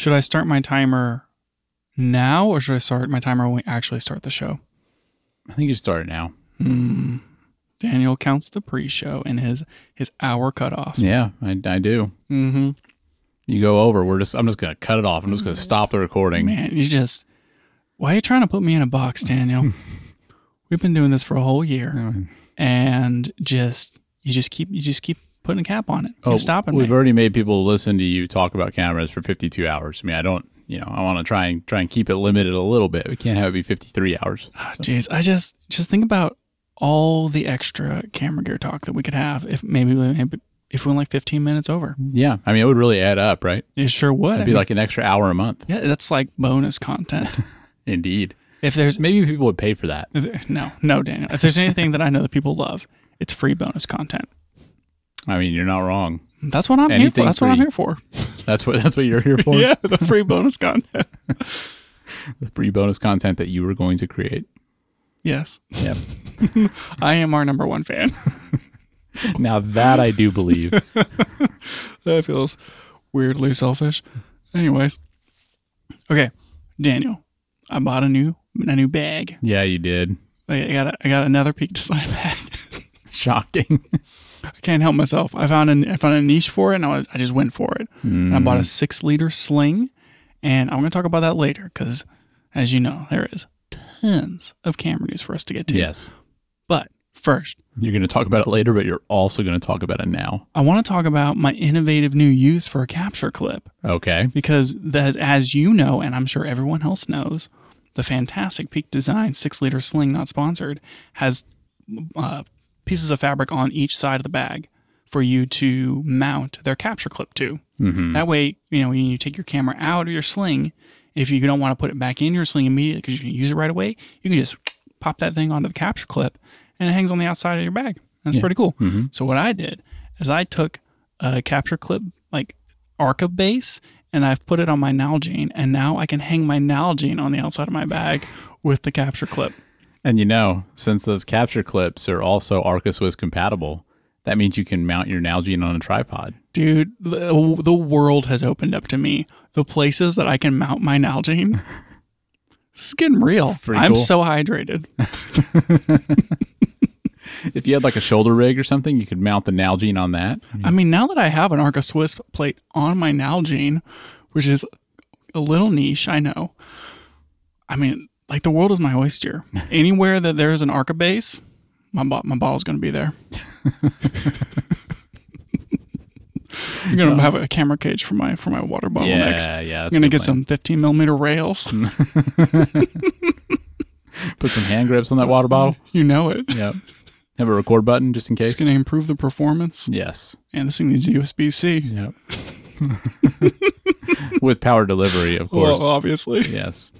Should I start my timer now or should I start my timer when we actually start the show? I think you start it now. Hmm. Daniel counts the pre-show and his his hour cutoff. Yeah, I, I do. Mm-hmm. You go over. We're just. I'm just gonna cut it off. I'm just gonna stop the recording. Man, you just why are you trying to put me in a box, Daniel? We've been doing this for a whole year, and just you just keep you just keep putting a cap on it. Keep stopping Oh, we've already made people listen to you talk about cameras for 52 hours. I mean, I don't. You know, I want to try and try and keep it limited a little bit. We can't have it be 53 hours. Ah, Jeez, I just just think about all the extra camera gear talk that we could have if maybe, if we went like 15 minutes over. Yeah, I mean, it would really add up, right? It sure would. It'd I be mean, like an extra hour a month. yeah, that's like bonus content. Indeed. if there's Maybe people would pay for that. no, no, Daniel. If there's anything that I know that people love, it's free bonus content. I mean, you're not wrong. That's what I'm here for. Anything That's what I'm here for. That's what that's what you're here for. yeah, the free bonus content. The free bonus content that you were going to create. Yes. Yep. I am our number one fan. now that I do believe. that feels weirdly selfish. Anyways, okay, Daniel, I bought a new a new bag. Yeah, you did. I I got a, I got another peak design bag. Shocking. I can't help myself. I found a I found a niche for it, and I was I just went for it. And I bought Mm. a six liter sling, and I'm going to talk about that later because, as you know, there is tons of camera news for us to get to. Yes. But first, You're going to talk about it later, but you're also going to talk about it now. I want to talk about my innovative new use for a capture clip. Okay. because that, as you know, and I'm sure everyone else knows, the fantastic Peak Design six liter sling, not sponsored, has uh, pieces of fabric on each side of the bag for you to mount their capture clip to. Mm-hmm. That way, you know, when you take your camera out of your sling, if you don't want to put it back in your sling immediately because you can use it right away, you can just pop that thing onto the capture clip and it hangs on the outside of your bag. That's Yeah. pretty cool. Mm-hmm. So what I did is I took a capture clip like Arca base and I've put it on my Nalgene and now I can hang my Nalgene on the outside of my bag with the capture clip. And you know, since those capture clips are also Arca Swiss compatible, that means you can mount your Nalgene on a tripod. Dude, the, the world has opened up to me. The places that I can mount my Nalgene. It's getting real. Pretty I'm cool. so hydrated. If you had like a shoulder rig or something, you could mount the Nalgene on that. I mean, now that I have an Arca Swiss plate on my Nalgene, which is a little niche, I know. I mean, like the world is my oyster. Anywhere that there's an Arca base, my bo- my bottle's going to be there. I'm going to have a camera cage for my for my water bottle yeah, next. yeah. I'm going to get plan. some 15 millimeter rails. Put some hand grips on that water bottle. you know it. Yep. Have a record button just in case. It's to improve the performance. Yes. And this thing needs USB C. Yep. With power delivery, of course. Well, obviously. yes.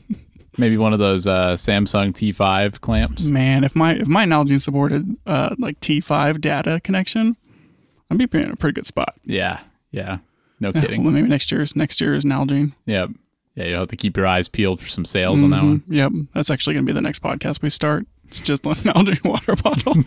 Maybe one of those uh, Samsung T5 clamps. Man, if my if my Nalgene supported uh, like T5 data connection, I'd be in a pretty good spot. Yeah. Yeah. No Yeah, kidding. well, maybe next year's next year's Nalgene. Yep. Yeah, you'll have to keep your eyes peeled for some sales on that one. Mhm. Yep, that's actually going to be the next podcast we start. It's just a Nalgene water bottle,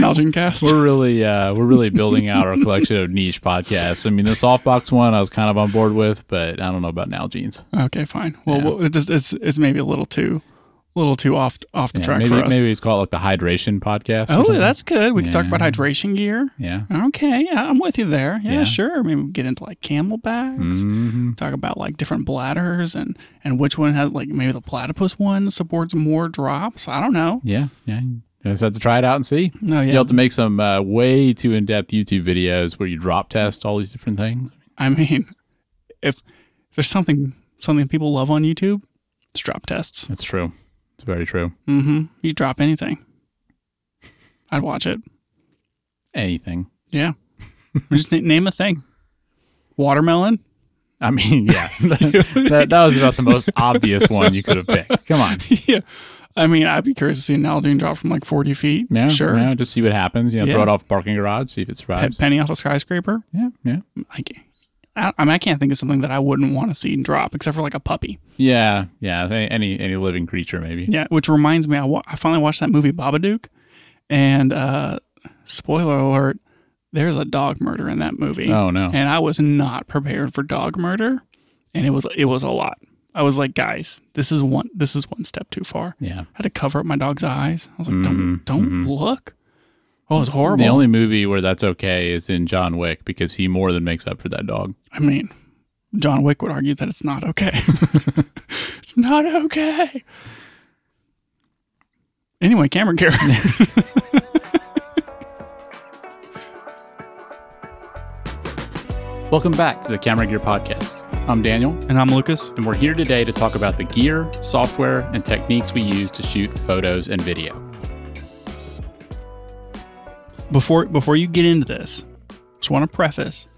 Nalgene cast. We're really uh we're really building out our collection of niche podcasts. I mean the softbox one I was kind of on board with, but I don't know about Nalgene's. okay, fine. Well, Yeah. well it just, it's it's maybe a little too, little too off off the Yeah, track maybe for us. maybe it's called like the hydration podcast. oh, that's good. We can talk about hydration gear. yeah. Okay, yeah, I'm with you there. Yeah, Yeah. sure. Maybe we get into like CamelBaks. hmm talk about like different bladders and and which one has like maybe the platypus one supports more drops. I don't know. Yeah, yeah. You just have to try it out and see. No, yeah. You have to make some uh, way too in depth YouTube videos where you drop test all these different things. I mean, if there's something something people love on YouTube, it's drop tests. That's true. It's very true. Mm-hmm. You drop anything, I'd watch it. Anything. Yeah. Just na- name a thing. Watermelon. I mean, yeah, that, that was about the most obvious one you could have picked. Come on. yeah. I mean, I'd be curious to see an Nalgene drop from like 40 feet. Yeah, Sure. Yeah, just see what happens. You know, throw it off a parking garage, see if it survives. penny off a skyscraper. Yeah, yeah, Like, I, I mean, I can't think of something that I wouldn't want to see drop except for like a puppy. yeah, yeah. Any any living creature, maybe. Yeah, which reminds me, I, wa- I finally watched that movie Babadook, and uh, spoiler alert, there's a dog murder in that movie, Oh no. and I was not prepared for dog murder, and it was it was a lot. I was like, guys, this is one this is one step too far. Yeah. I had to cover up my dog's eyes. I was like, don't don't look. Oh, it's horrible. The only movie where that's okay is in John Wick because he more than makes up for that dog. I mean, John Wick would argue that it's not okay. it's not okay. Anyway, camera gear. Welcome back to the Camera Gear Podcast. I'm Daniel, and I'm Lucas. and we're here today to talk about the gear, software, and techniques we use to shoot photos and video. Before before you get into this, just want to preface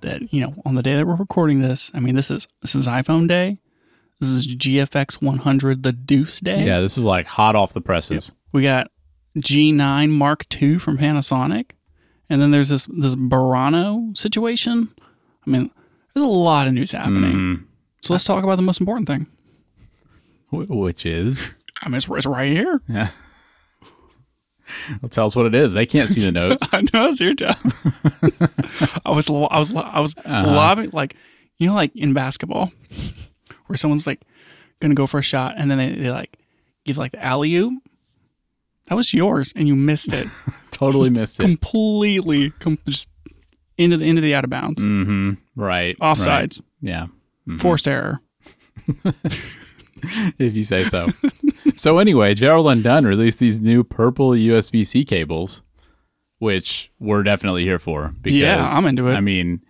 that you know on the day that we're recording this, I mean this is this is iPhone day. This is GFX 100, the Deuce day. Yeah, this is like hot off the presses. We got G9 Mark II from Panasonic, and then there's this this Burano situation. I mean, there's a lot of news happening. Mhm. So let's talk about the most important thing. Which is, I mean, it's, it's right here. yeah. Well, tell us what it is. They can't see the notes. I know it's your job. I was I was I was Uh-huh. lobbing like you know like in basketball where someone's like gonna go for a shot and then they, they like give like the alley oop. That was yours and you missed it totally missed it. completely. Com- just into the into the out of bounds. Mm-hmm. Right. Offsides. right. Yeah. Forced error. if you say so. so anyway, Gerald Undone released these new purple USB C cables, which we're definitely here for. Because, Yeah, I'm into it. I mean,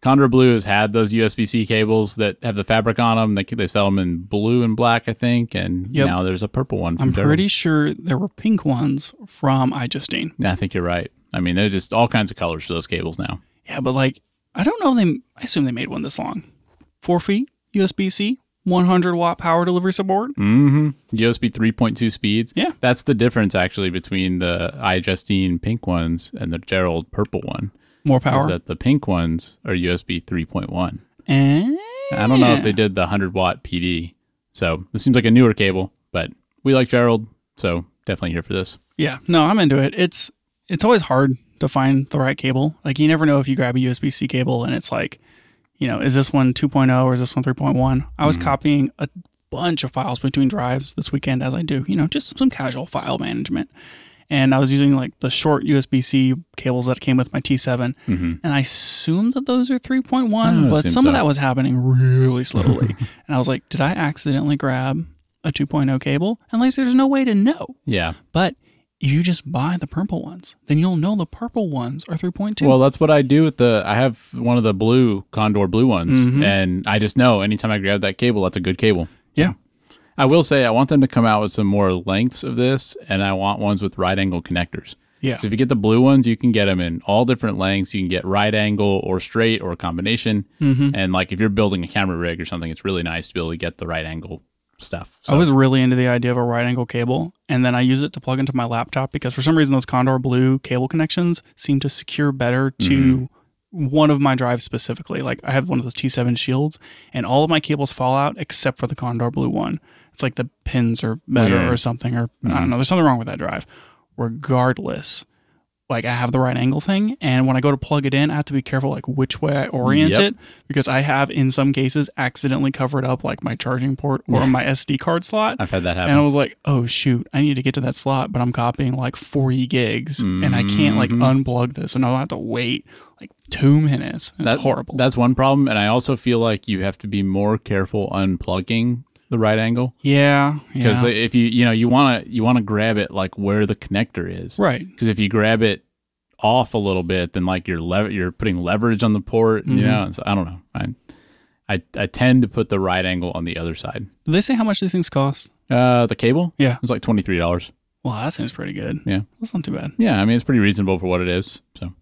Condor Blue has had those USB C cables that have the fabric on them. They, they sell them in blue and black, I think, and Yep. now there's a purple one. From I'm pretty sure there were pink ones from I iJustine. Yeah, I think you're right. I mean, they're just all kinds of colors for those cables now. Yeah, but like I don't know they. I assume they made one this long. Four feet USB C, 100 watt power delivery support. Mm-hmm. USB 3.2 speeds. Yeah. That's the difference actually between the I iJustine pink ones and the Gerald purple one. More power. Is that the pink ones are USB 3.1. and I don't know if they did the 100 watt PD. So this seems like a newer cable, but we like Gerald, so definitely here for this. Yeah, no, I'm into it. It's it's always hard to find the right cable. Like you never know if you grab a USB C cable and it's like, you know, is this one 2.0 or is this one 3.1? I was copying a bunch of files between drives this weekend as I do, you know, just some casual file management. And I was using like the short USB C cables that came with my T7. Mhm. And I assumed that those are 3.1, I but some of that was happening really slowly. and I was like, did I accidentally grab a 2.0 cable? And like, there's no way to know. Yeah. But you just buy the purple ones, then you'll know the purple ones are 3.2. Well, that's what I do with the. I have one of the blue Condor blue ones, Mhm. and I just know anytime I grab that cable, that's a good cable. yeah. I will say I want them to come out with some more lengths of this, and I want ones with right angle connectors. Yeah. So if you get the blue ones, you can get them in all different lengths. You can get right angle or straight or a combination. hmm And like if you're building a camera rig or something, it's really nice to be able to get the right angle stuff. I was really into the idea of a right angle cable, and then I use it to plug into my laptop because for some reason those Condor Blue cable connections seem to secure better to mm-hmm. one of my drives specifically. Like I have one of those T7 shields, and all of my cables fall out except for the Condor Blue one. It's like the pins are better Yeah. or something, or I don't mm-hmm. know. There's something wrong with that drive. Regardless, like I have the right angle thing, and when I go to plug it in, I have to be careful like which way I orient Yep. it because I have in some cases accidentally covered up like my charging port or my SD card slot. I've had that happen. And I was like, oh shoot, I need to get to that slot, but I'm copying like 40 gigs and I can't like Mhm. unplug this. And I'll have to wait like two minutes. It's That- horrible. That's one problem, and I also feel like you have to be more careful unplugging the right angle yeah. because yeah. if you you know you want to you want to grab it like where the connector is. right. Because if you grab it off a little bit, then like you're lever- you're putting leverage on the port. You Mhm. know, and so, I don't know. I, I I tend to put the right angle on the other side. Did they say how much these things cost? Uh, the cable, Yeah. it's like twenty three dollars. Well, that seems pretty good. Yeah. That's not too bad. Yeah, I mean it's pretty reasonable for what it is. So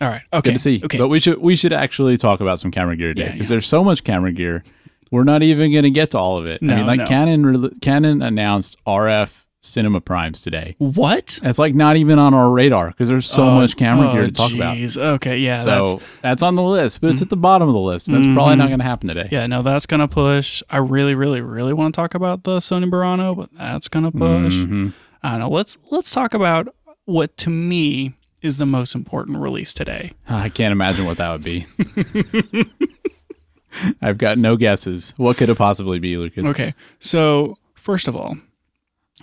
All right. Okay. good to see. Okay. But we should we should actually talk about some camera gear today Yeah, because yeah. there's so much camera gear. We're not even going to get to all of it. I mean, like no. Canon Canon announced RF cinema primes today. what? It's like not even on our radar because there's so Oh, much camera oh, gear to talk about. Okay. Yeah. so that's, Mm-hmm. that's, on the list, but it's at the bottom of the list. That's probably not going to happen today. yeah. No, that's gonna push. I really, really, really want to talk about the Sony Burano, but that's gonna push. Mhm. I don't know. Let's let's talk about what to me is the most important release today. I can't imagine what that would be. I've got no guesses. What could it possibly be, Lucas? Okay. So, first of all,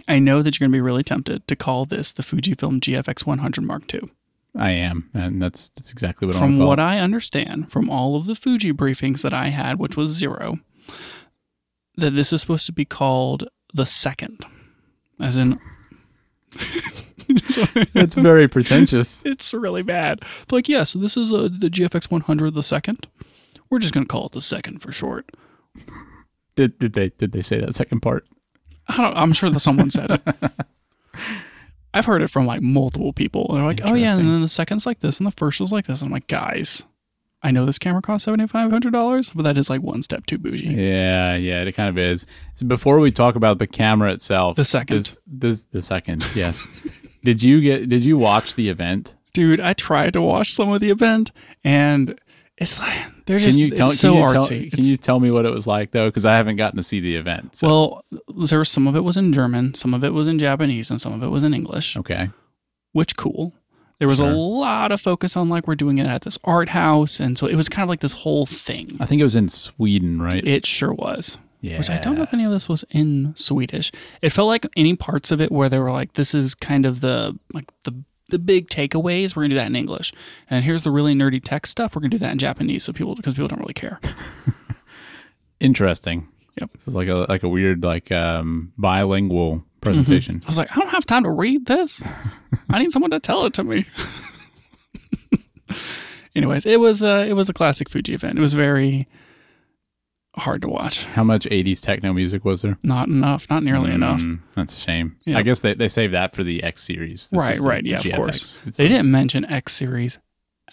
I know that you're going to be really tempted to call this the Fujifilm GFX 100 Mark II. I am, and that's that's exactly what I From call what. I understand from all of the Fuji briefings that I had, which was zero, that this is supposed to be called the second. As in, it's very pretentious. it's really bad. It's like, yeah, so this is uh, the GFX 100 the second. We're just going to call it the second for short. Did, did they did they say that second part? I don't, I'm sure that someone said it. I've heard it from like multiple people. They're like, oh yeah, and then the second's like this, and the first was like this. I'm like, guys, I know this camera costs seventy five hundred dollars, but that is like one step too bougie. Yeah, yeah, it kind of is. So before we talk about the camera itself, The second. this, this the second, yes. did you get? Did you watch the event? Dude, I tried to watch some of the event, and it's like they're just Can you tell? it's so can you artsy. tell? Can It's- you tell me what it was like though? Because I haven't gotten to see the event. So. Well, there was some of it was in German, some of it was in Japanese, and some of it was in English. okay. which cool. There was Sure. a lot of focus on like we're doing it at this art house, and so it was kind of like this whole thing. I think it was in Sweden, right? It sure was. yeah. Which I don't know if any of this was in Swedish. It felt like any parts of it where they were like, "This is kind of the like the the big takeaways. We're gonna do that in English, and here's the really nerdy tech stuff. We're gonna do that in Japanese, so people because people don't really care." Interesting. Yep. This is like a like a weird like um bilingual presentation. I was like, I don't have time to read this. I need someone to tell it to me. Anyways, it was a it was a classic Fuji event. It was very hard to watch. How much 80s techno music was there? Not enough. Not nearly enough. Mm, That's a shame. Yeah. I guess they, they saved that for the X series. This Right, the- right, the yeah, of course. It's They the- didn't mention X series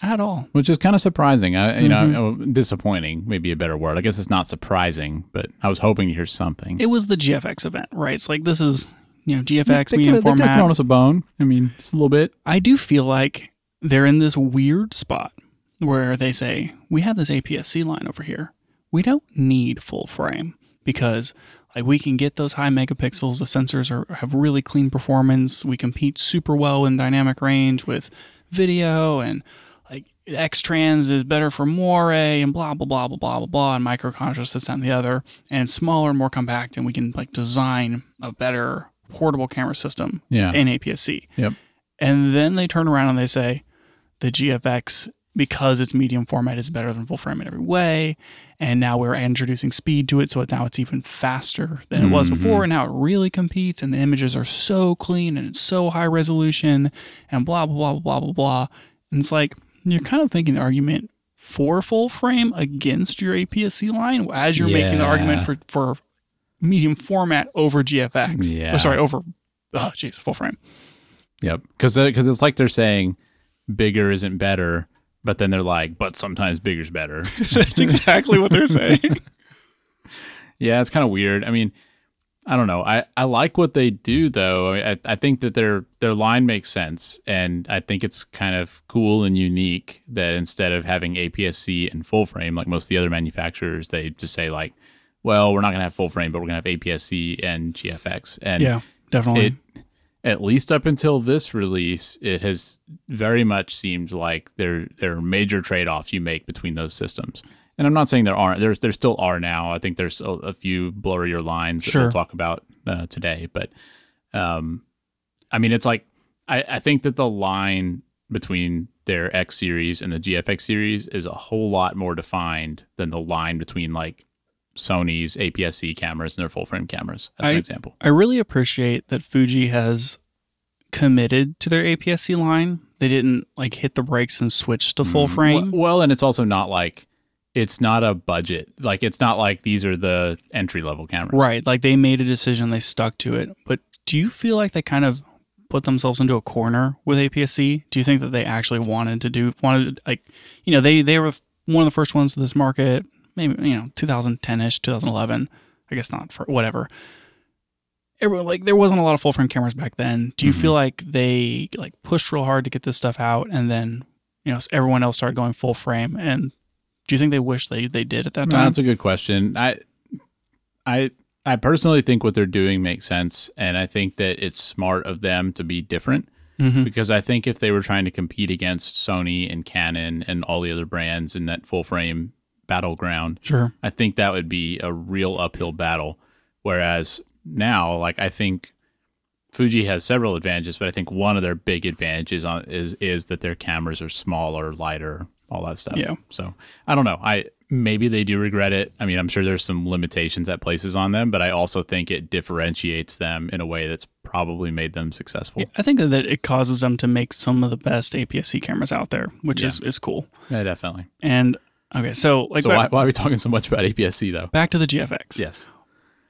at all. Which is kind of surprising. I, you Mm-hmm. know, disappointing, maybe a better word. I guess it's not surprising, but I was hoping to hear something. It was the GFX event, right? It's like this is you know They GFX coulda- medium they coulda thrown us a bone. I mean, just a little bit. I do feel like they're in this weird spot where they say, we have this APS-C line over here. We don't need full frame because like we can get those high megapixels. The sensors are have really clean performance. We compete super well in dynamic range with video and like X-Trans is better for moire and blah blah blah blah blah blah blah and microconscious this and the other and smaller and more compact and we can like design a better portable camera system Yeah. in APS-C. Yep. And then they turn around and they say the GFX, because it's medium format, is better than full frame in every way. And now we're introducing speed to it, so now it's even faster than it was Mhm. before. And now it really competes, and the images are so clean and it's so high resolution, and blah blah blah blah blah blah. And it's like you're kind of making the argument for full frame against your APS-C line as you're making the argument for for medium format over GFX. Yeah. Or sorry, over oh jeez, full frame. Yep. Because because it's like they're saying bigger isn't better, but then they're like, but sometimes bigger's better. That's exactly what they're saying. yeah, it's kind of weird. I mean, I don't know. I, I like what they do though. I, I think that their their line makes sense, and I think it's kind of cool and unique that instead of having APS-C and full frame like most of the other manufacturers, they just say like, well, we're not gonna have full frame, but we're gonna have APS-C and GFX. And yeah, definitely. it at least up until this release, it has very much seemed like there there are major trade offs you make between those systems. And I'm not saying there aren't. There there still are now. I think there's a, a few blurrier lines that we'll talk about uh, today. But um, I mean, it's like I, I think that the line between their X series and the GFX series is a whole lot more defined than the line between like Sony's APS-C cameras and their full frame cameras, as an example. I really appreciate that Fuji has committed to their APS-C line. They didn't like hit the brakes and switch to full Mm, frame. Well, well, and it's also not like it's not a budget. Like it's not like these are the entry level cameras. Right. Like they made a decision, they stuck to it. But do you feel like they kind of put themselves into a corner with APS-C? Do you think that they actually wanted to do wanted like you know, they they were one of the first ones to this market, maybe you know, 2010ish, 2011. I guess not for whatever. Everyone like there wasn't a lot of full frame cameras back then. Do you Mhm. feel like they like pushed real hard to get this stuff out and then you know, everyone else started going full frame and do you think they wish they they did at that No, time? that's a good question. I I I personally think what they're doing makes sense and I think that it's smart of them to be different Mhm. because I think if they were trying to compete against Sony and Canon and all the other brands in that full frame battleground. Sure. I think that would be a real uphill battle. Whereas now, like I think Fuji has several advantages, but I think one of their big advantages on is is that their cameras are smaller, lighter, all that stuff. Yeah. So I don't know. I maybe they do regret it. I mean, I'm sure there's some limitations that places on them, but I also think it differentiates them in a way that's probably made them successful. I think that it causes them to make some of the best APS-C cameras out there, which is is cool. Yeah, definitely. And okay, so like so why, why are we talking so much about APS-C though? back to the GFX. Yes.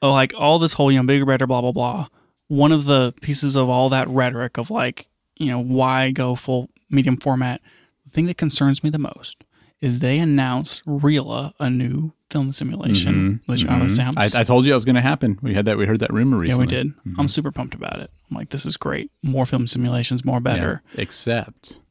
Oh, like all this whole you know bigger, better, blah blah blah. One of the pieces of all that rhetoric of like you know why go full medium format. The thing that concerns me the most is they announced Reala, a new film simulation, which Mhm. obviously I'm I, I told you it was going to happen. We had that. We heard that rumor recently. yeah, we did. I'm super pumped about it. I'm like, this is great. More film simulations, more better. Yeah. Except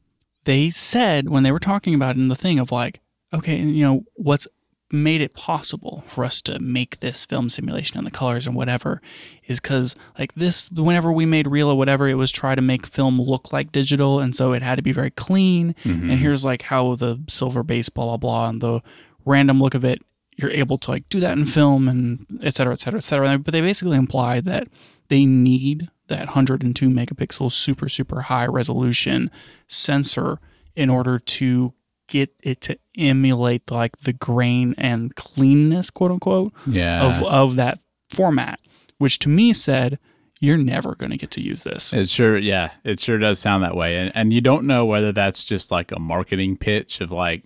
They said when they were talking about it in the thing of like, okay, you know, what's made it possible for us to make this film simulation and the colors and whatever is because like this whenever we made real or whatever it was try to make film look like digital and so it had to be very clean Mm-hmm. and here's like how the silver base blah blah blah and the random look of it you're able to like do that in film and et cetera et cetera et cetera but they basically imply that they need that 102 megapixel super super high resolution sensor in order to get it to emulate like the grain and cleanness quote unquote yeah, of of that format which to me said you're never going to get to use this It sure, yeah, it sure does sound that way, and and you don't know whether that's just like a marketing pitch of like,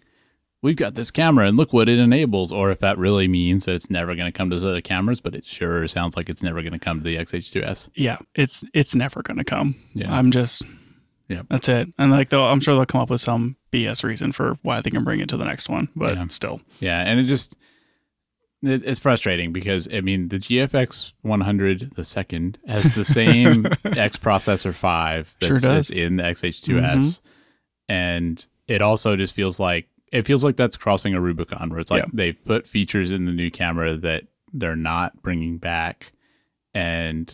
we've got this camera and look what it enables, or if that really means that it's never going to come to those other cameras. But it sure sounds like it's never going to come to the XH2S. yeah it's it's never going to come Yeah. i'm just Yep. that's it and like they'll i'm sure they'll come up with some bs reason for why they can bring it to the next one but Yeah. still Yeah, and it just it, it's frustrating because I mean the GFX 100 the second has the same X processor five that's, Sure does. in the XH2S, mm-hmm. and it also just feels like it feels like that's crossing a Rubicon where it's like Yeah. they put features in the new camera that they're not bringing back, and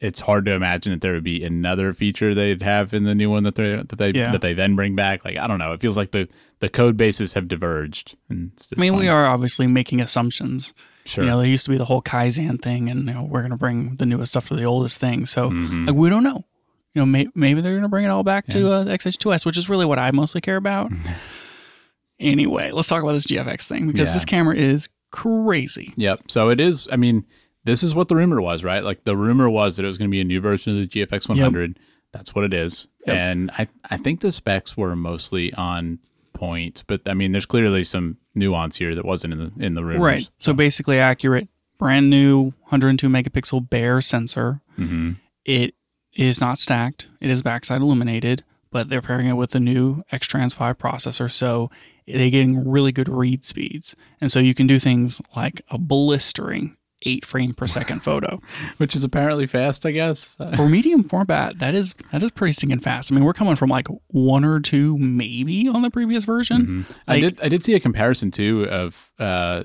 it's hard to imagine that there would be another feature they'd have in the new one that they that they Yeah. that they then bring back. Like I don't know, it feels like the the code bases have diverged. And i mean we are obviously making assumptions Sure. you know there used to be the whole kaizen thing and you know we're going to bring the newest stuff to the oldest thing so Mhm. like we don't know you know may, maybe they're going to bring it all back to uh, xh2s which is really what i mostly care about anyway let's talk about this gfx thing because Yeah. this camera is crazy Yep. So it is. I mean, this is what the rumor was, right? Like the rumor was that it was going to be a new version of the GFX 100. That's what it is. Yep. And I, I think the specs were mostly on point, but I mean, there's clearly some nuance here that wasn't in the in the rumors. Right. So basically accurate, brand new 102 megapixel bare sensor. hmm It is not stacked. It is backside illuminated, but they're pairing it with the new X-Trans 5 processor, so they're getting really good read speeds. And so you can do things like a blistering 8 frame per second photo. Which is apparently fast, I guess. For medium format, that is that is pretty stinking fast. I mean, we're coming from like one or two maybe on the previous version. I Like- did I did see a comparison too of uh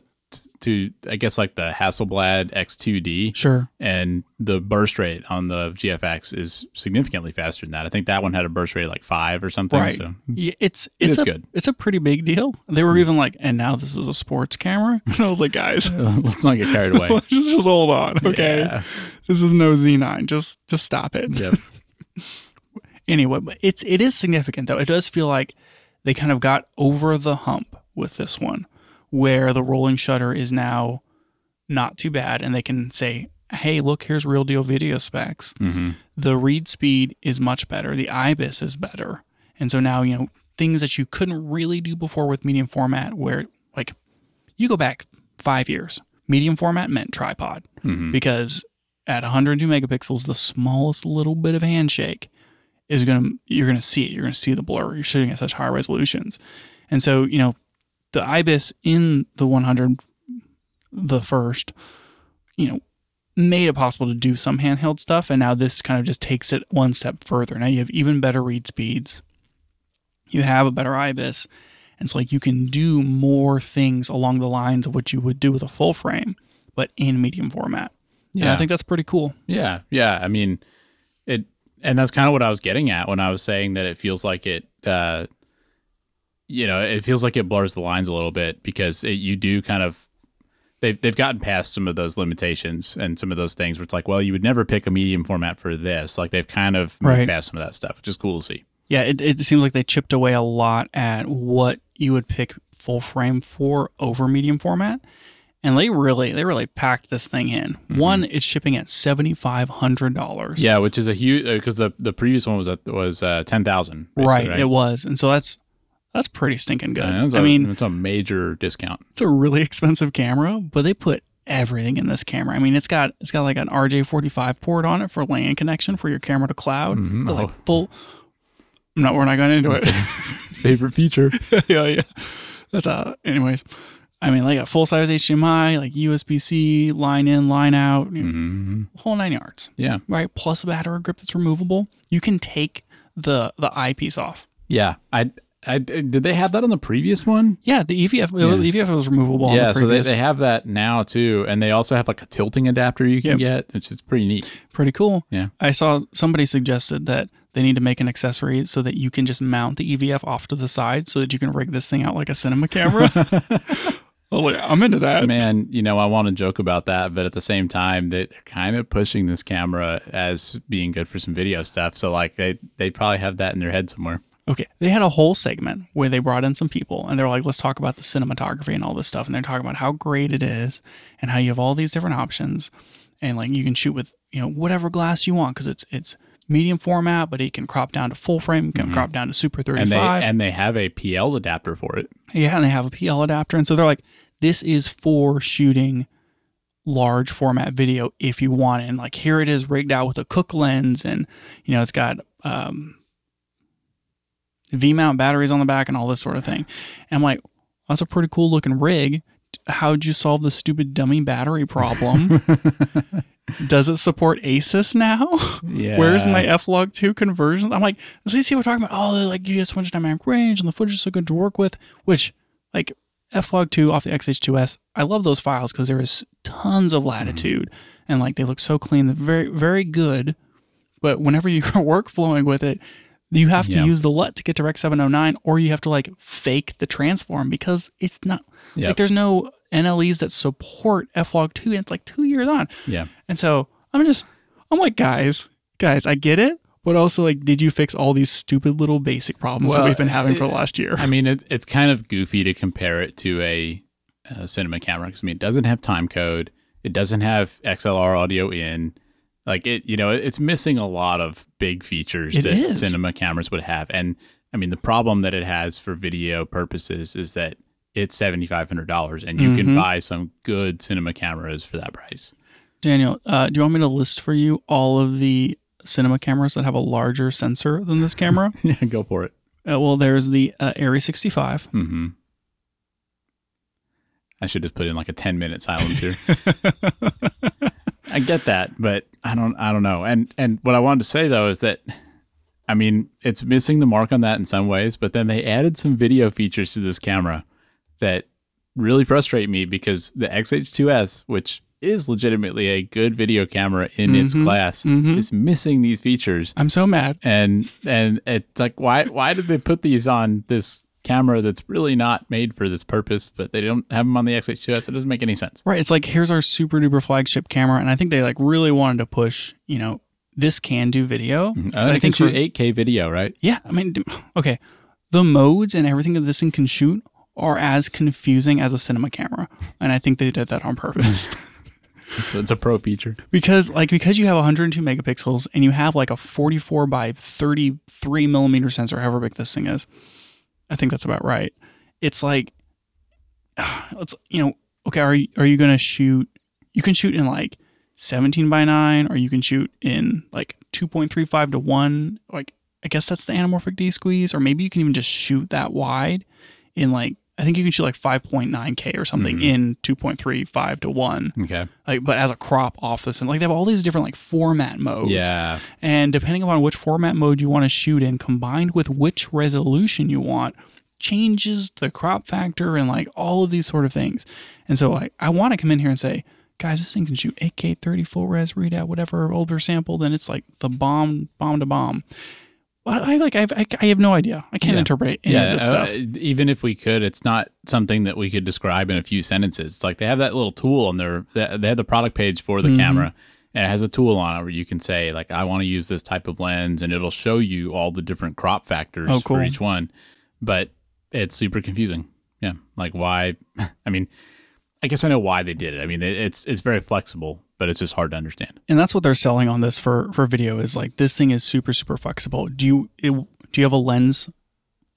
to I guess like the Hasselblad X2D. Sure. and the burst rate on the GFX is significantly faster than that. I think that one had a burst rate of like five or something. Right. So Yeah, it's It it's is a, good. It's a pretty big deal. They were hmm. even like, and now this is a sports camera. And I was like, guys, let's not get carried away. just, just hold on, okay? Yeah. This is no Z9. Just just stop it. Yep. Anyway, but it's it is significant though. It does feel like they kind of got over the hump with this one, where the rolling shutter is now not too bad, and they can say, "Hey, look, here's real deal video specs." hmm the read speed is much better. The IBIS is better. And so now, you know, things that you couldn't really do before with medium format, where like you go back five years, medium format meant tripod hmm because at 102 megapixels, the smallest little bit of handshake is going to, you're going to see it. You're going to see the blur. You're shooting at such high resolutions. And so, you know, the IBIS in the 100, the first, you know, made it possible to do some handheld stuff. And now this kind of just takes it one step further. Now you have even better read speeds. You have a better IBIS. And so like you can do more things along the lines of what you would do with a full frame, but in medium format. And Yeah. I think that's pretty cool. Yeah. Yeah. I mean, it, and that's kind of what I was getting at when I was saying that it feels like it, uh, you know, it feels like it blurs the lines a little bit because it, you do kind of they've they've gotten past some of those limitations and some of those things where it's like, well, you would never pick a medium format for this. Like they've kind of moved Right. past some of that stuff, which is cool to see. Yeah, it, it seems like they chipped away a lot at what you would pick full frame for over medium format. And they really, they really packed this thing in. One, it's shipping at seventy five hundred dollars. Mm-hmm. Yeah, which is a huge because the the previous one was at, was uh, ten thousand. right, It was, and so that's that's pretty stinking good. I I mean, it's a major discount. it's a really expensive camera, but they put everything in this camera. I mean, it's got it's got like an RJ45 port on it for LAN connection for your camera to cloud. Mhm. The, like Oh. full. I'm not. We're not going into it. Favorite feature. yeah, yeah. That's uh. Anyways, I mean, like a full size HDMI, like USB C, line in, line out, you know, hmm whole nine yards. Yeah, Right. Plus a battery grip that's removable. You can take the the eyepiece off. yeah. I, I did they have that on the previous one? Yeah, the EVF the EVF was removable. on yeah, the so they, they have that now too, and they also have like a tilting adapter you can Yep. get, which is pretty neat. pretty cool. Yeah. I saw somebody suggested that they need to make an accessory so that you can just mount the EVF off to the side so that you can rig this thing out like a cinema camera. oh, yeah, I'm into that. Man, you know, I want to joke about that, but at the same time, they, they're kind of pushing this camera as being good for some video stuff. So like they they probably have that in their head somewhere. Okay, they had a whole segment where they brought in some people and they're like, let's talk about the cinematography and all this stuff. And they're talking about how great it is and how you have all these different options. And like you can shoot with, you know, whatever glass you want because it's it's medium format, but it can crop down to full frame, can crop down to super 35. And they and they have a PL adapter for it. Yeah, and they have a PL adapter. And so they're like, this is for shooting large format video if you want it. And like here it is rigged out with a Cooke lens and you know, it's got um V mount batteries on the back and all this sort of thing. And I'm like, that's a pretty cool looking rig. How'd you solve the stupid dummy battery problem? Does it support ACES now? Yeah. Where's my F-Log 2 conversion? I'm like, these people are talking about, oh, like, you get so much dynamic range and the footage is so good to work with, which, like, F-Log 2 off the XH2S, I love those files because there is tons of latitude mm-hmm. and, like, they look so clean. They're very, very good. But whenever you're workflowing with it, you have to use the LUT to get to Rec 709 or you have to, like, fake the transform because it's not, Yep. like, there's no NLEs that support F-Log 2 and it's like two years on. Yeah. And so I'm just, I'm like, guys, guys, I get it. But also, like, did you fix all these stupid little basic problems that we've been having for the last year? I mean, it, it's kind of goofy to compare it to a, uh cinema camera because I mean, it doesn't have time code, it doesn't have XLR audio in. Like it, you know, it's missing a lot of big features It that is. cinema cameras would have. And I mean, the problem that it has for video purposes is that it's seventy five hundred dollars, and you can Mhm. buy some good cinema cameras for that price. Daniel, uh, do you want me to list for you all of the cinema cameras that have a larger sensor than this camera? yeah, go for it. uh, well, there's the uh, Arri 65. hmm I should have put in like a ten minute silence here. I get that, but I don't I don't know. And and what I wanted to say though is that I mean, it's missing the mark on that in some ways, but then they added some video features to this camera that really frustrate me because the XH2S, which is legitimately a good video camera in its Mhm, class, mhm. is missing these features. I'm so mad. And and it's like why why did they put these on this camera that's really not made for this purpose, but they don't have them on the XH2S? It doesn't make any sense. Right. It's like, here's our super duper flagship camera. And I think they like really wanted to push, you know, this can do video. Mm-hmm. 'Cause I think for- shoot 8K video, right? Yeah, I mean, okay, the modes and everything that this thing can shoot are as confusing as a cinema camera, and I think they did that on purpose It's, it's a pro feature. because, like, because you have 102 megapixels and you have like a 44 by 33 millimeter sensor, however big this thing is, I think that's about right. It's like, let's you know, okay, are you are you gonna shoot? You can shoot in like 17 by 9 or you can shoot in like 2.35 to 1 like i guess that's the anamorphic d squeeze or maybe you can even just shoot that wide in like i think you can shoot like 5.9k or something Mhm. in 2.35 to 1 Okay. like but as a crop off this and like they have all these different like format modes Yeah. and depending upon which format mode you want to shoot in combined with which resolution you want changes the crop factor and like all of these sort of things and so like i want to come in here and say guys this thing can shoot 8k 30 full res readout whatever older sample then it's like the bomb bomb to bomb Well, I like I've, I I have no idea. I can't Yeah. interpret any of this uh, even if we could, it's not something that we could describe in a few sentences. It's like they have that little tool on their, they have the product page for the Mhm. camera, and it has a tool on it where you can say like, I want to use this type of lens, and it'll show you all the different crop factors Oh, cool. for each one. But it's super confusing. Yeah, like why? I mean, I guess I know why they did it. I mean, it's it's very flexible, but it's just hard to understand. and that's what they're selling on this for for video is like this thing is super super flexible. Do you it, do you have a lens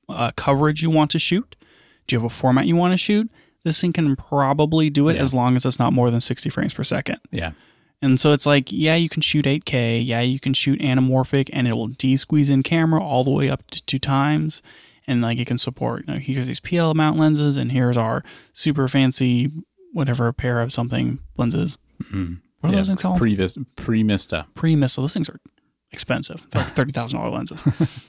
uh, coverage you want to shoot? Do you have a format you want to shoot? This thing can probably do it Yeah. as long as it's not more than 60 frames per second. Yeah, And so it's like, yeah, you can shoot 8K, yeah, you can shoot anamorphic, and it will de-squeeze in camera all the way up to two times, and like it can support. You know, here's these PL mount lenses, and here's our super fancy whatever pair of something lenses. Mhm. What are yeah. those things called? Pre Premista. pre-missile. Those things are expensive. They're like thirty thousand dollar lenses.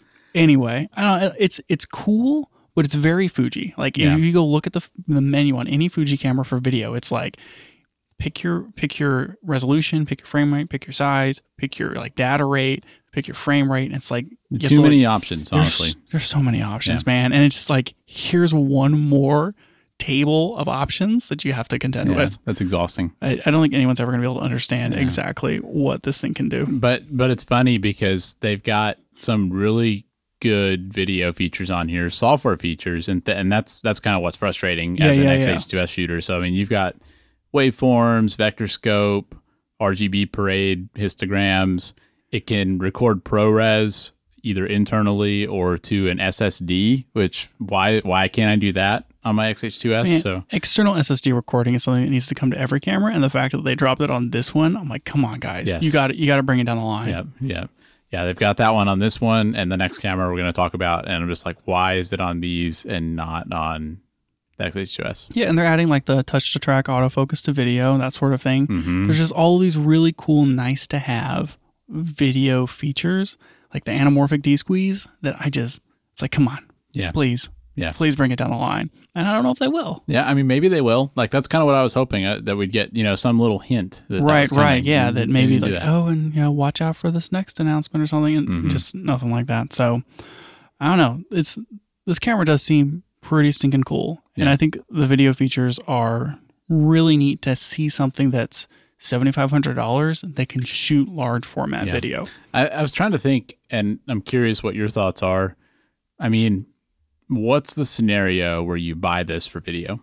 anyway, I don't. know, It's it's cool, but it's very Fuji. Like Yeah. if you go look at the the menu on any Fuji camera for video, it's like pick your pick your resolution, pick your frame rate, pick your size, pick your like data rate, pick your frame rate. And it's like Too to, like- many options, honestly. there's so many options, man, and it's just like here's one more table of options that you have to contend Yeah, with. that's exhausting. I, I don't think anyone's ever going to be able to understand Yeah. exactly what this thing can do. But but it's funny because they've got some really good video features on here, software features, and th- and that's that's kind of what's frustrating as Yeah, an yeah, yeah. XH2S shooter. So I mean, you've got waveforms, vector scope, RGB parade, histograms. It can record ProRes either internally or to an SSD. Which why why can't I do that on my XH2S? Man, so external SSD recording is something that needs to come to every camera, and the fact that they dropped it on this one, I'm like, come on, guys, Yes. you got it, you got to bring it down the line. Yeah, yeah, yeah. They've got that one on this one, and the next camera we're going to talk about. And I'm just like, why is it on these and not on the XH2S? Yeah, and they're adding like the touch to track, autofocus to video, that sort of thing. Mm-hmm. There's just all these really cool, nice to have video features, like the anamorphic D squeeze. That I just, it's like, come on, Yeah, please, Yeah. please bring it down the line. And I don't know if they will. yeah. I mean, maybe they will. Like that's kind of what I was hoping uh, that we'd get. You know, some little hint. That that right, coming. right, yeah. That maybe like, that. oh, and you know, watch out for this next announcement or something, and Mhm. just nothing like that. So, I don't know. It's this camera does seem pretty stinking cool, and I think the video features are really neat to see something that's seventy five hundred dollars that can shoot large format Yeah. video. I, I was trying to think, and I'm curious what your thoughts are. I mean, what's the scenario where you buy this for video?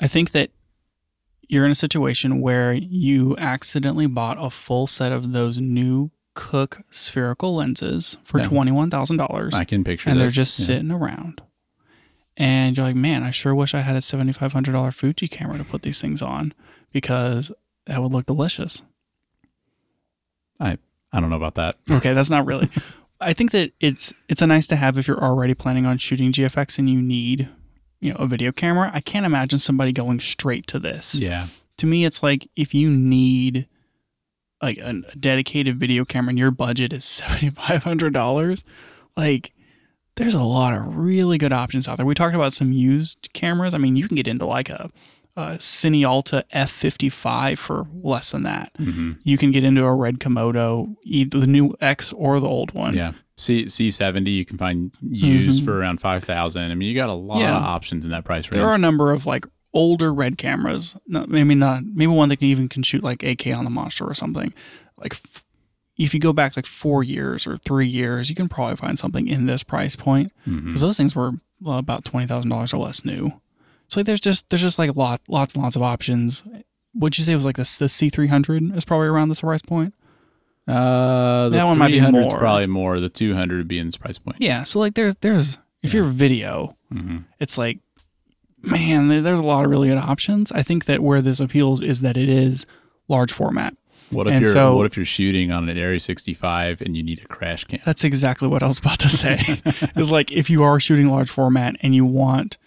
I think that you're in a situation where you accidentally bought a full set of those new Cooke spherical lenses for Yeah. twenty one thousand dollars. I can picture. and they're just Yeah. sitting around. And you're like, man, I sure wish I had a seventy five hundred dollar Fuji camera to put these things on because that would look delicious. I I don't know about that. Okay, that's not really. I think that it's it's a nice to have if you're already planning on shooting GFX and you need, you know, a video camera. I can't imagine somebody going straight to this. Yeah. To me, it's like if you need like a dedicated video camera and your budget is seventy five hundred dollars, like there's a lot of really good options out there. We talked about some used cameras. I mean, you can get into like a, a Cine Alta F55 for less than that. hmm You can get into a Red Komodo, either the new X or the old one. Yeah. C C seventy you can find used Mhm. for around five thousand. I mean, you got a lot Yeah. of options in that price range. There are a number of like older red cameras. Not, maybe not. Maybe one that can even can shoot like AK on the Monstro or something. Like f- if you go back like four years or three years, you can probably find something in this price point because those things were well, about twenty thousand dollars or less new. So like there's just there's just like lot lots and lots of options. Would you say it was like the the C three hundred is probably around this price point? Uh, That one might be 300 's more. probably more. The two hundred would be in this price point. Yeah. So like there's there's if Yeah. you're video, hmm it's like man there's a lot of really good options i think that where this appeals is that it is large format What if And you're so- What if you're shooting on an Arri sixty five and you need a crash cam? that's exactly what i was about to say is like if you are shooting large format and you want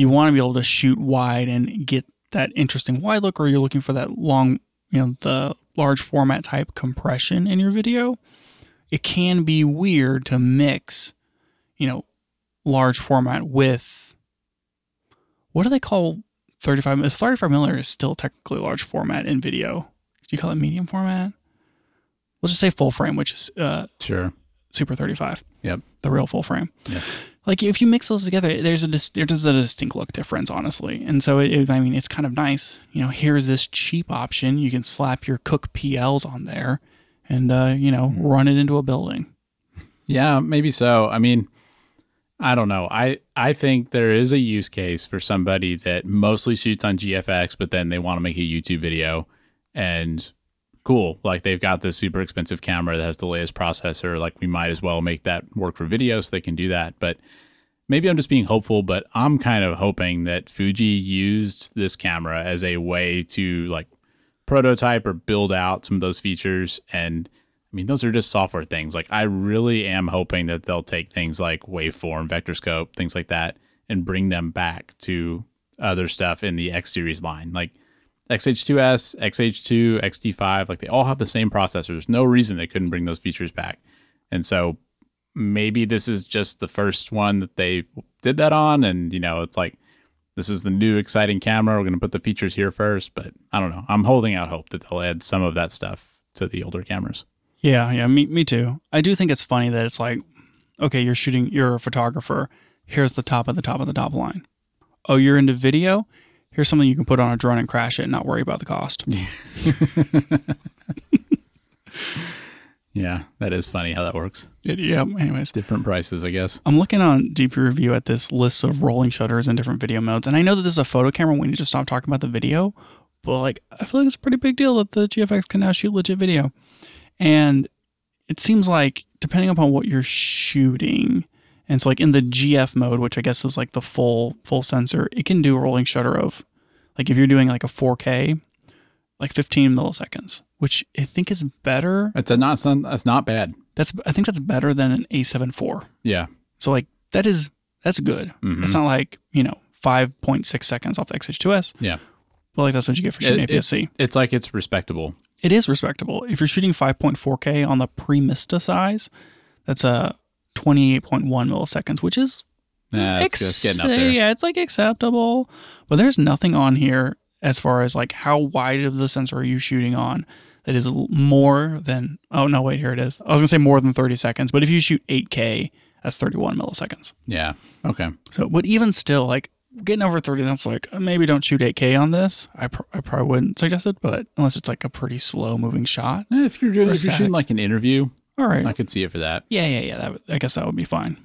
you want to be able to shoot wide and get that interesting wide look or you're looking for that long you know the large format type compression in your video it can be weird to mix you know large format with what do they call 35 is 35 millimeter is still technically large format in video do you call it medium format let's just say full frame, which is uh, Sure. Super 35, Yep. the real full frame. Yeah. Like if you mix those together, there's a dis- there's a distinct look difference, honestly. And so it, it- I mean, it's kind of nice. You know, here's this cheap option. You can slap your Cooke PLs on there, and uh, you know, run it into a building. Yeah, maybe so. I mean, I don't know. I I think there is a use case for somebody that mostly shoots on GFX, but then they want to make a YouTube video, and cool, like they've got this super expensive camera that has the latest processor. Like we might as well make that work for video, so they can do that. But maybe I'm just being hopeful, but I'm kind of hoping that Fuji used this camera as a way to like prototype or build out some of those features and I mean, those are just software things. Like, I really am hoping that they'll take things like waveform, vector scope, things like that, and bring them back to other stuff in the X series line. Like XH2S, XH2, XT5, like they all have the same processors. There's no reason they couldn't bring those features back. And so maybe this is just the first one that they did that on. And, you know, it's like, this is the new exciting camera. We're going to put the features here first. But I don't know. I'm holding out hope that they'll add some of that stuff to the older cameras. Yeah, yeah, me me too. I do think it's funny that it's like, okay, you're shooting, you're a photographer. Here's the top of the top of the top line. Oh, you're into video. Here's something you can put on a drone and crash it and not worry about the cost. Yeah, that is funny how that works. It- yeah. Anyways, Different prices, I guess. I'm looking on DP Review at this list of rolling shutters and different video modes, and I know that this is a photo camera. We need to stop talking about the video, but like I feel like it's a pretty big deal that the GFX can now shoot legit video, and it seems like depending upon what you're shooting, and so like in the GF mode, which I guess is like the full full sensor, it can do a rolling shutter of like if you're doing like a 4K, like 15 milliseconds, which I think is better. It's a not it's not- that's not bad. That's I think that's better than an A7 IV. Yeah. So like that is that's good. Mhm. It's not like you know five point six seconds off the XH2S. Yeah. But like that's what you get for shooting It- it- APS-C. It's like it's respectable. it is respectable. If you're shooting 5.4K on the Premista size, that's a 28.1 milliseconds, which is Nah, it's just getting up there. Yeah, it's like acceptable. But there's nothing on here as far as like how wide of the sensor are you shooting on that is more than oh no wait here it is. I was gonna say more than 30 seconds, but if you shoot 8K, that's 31 milliseconds. Yeah. Okay. So, but even still, like getting over 30, that's like maybe don't shoot 8K on this. I, pr- I probably wouldn't suggest it, but unless it's like a pretty slow moving shot. Eh, If you're doing, if you're shooting like an interview, All right. I could see it for that. Yeah, yeah, yeah. That would, I guess that would be fine.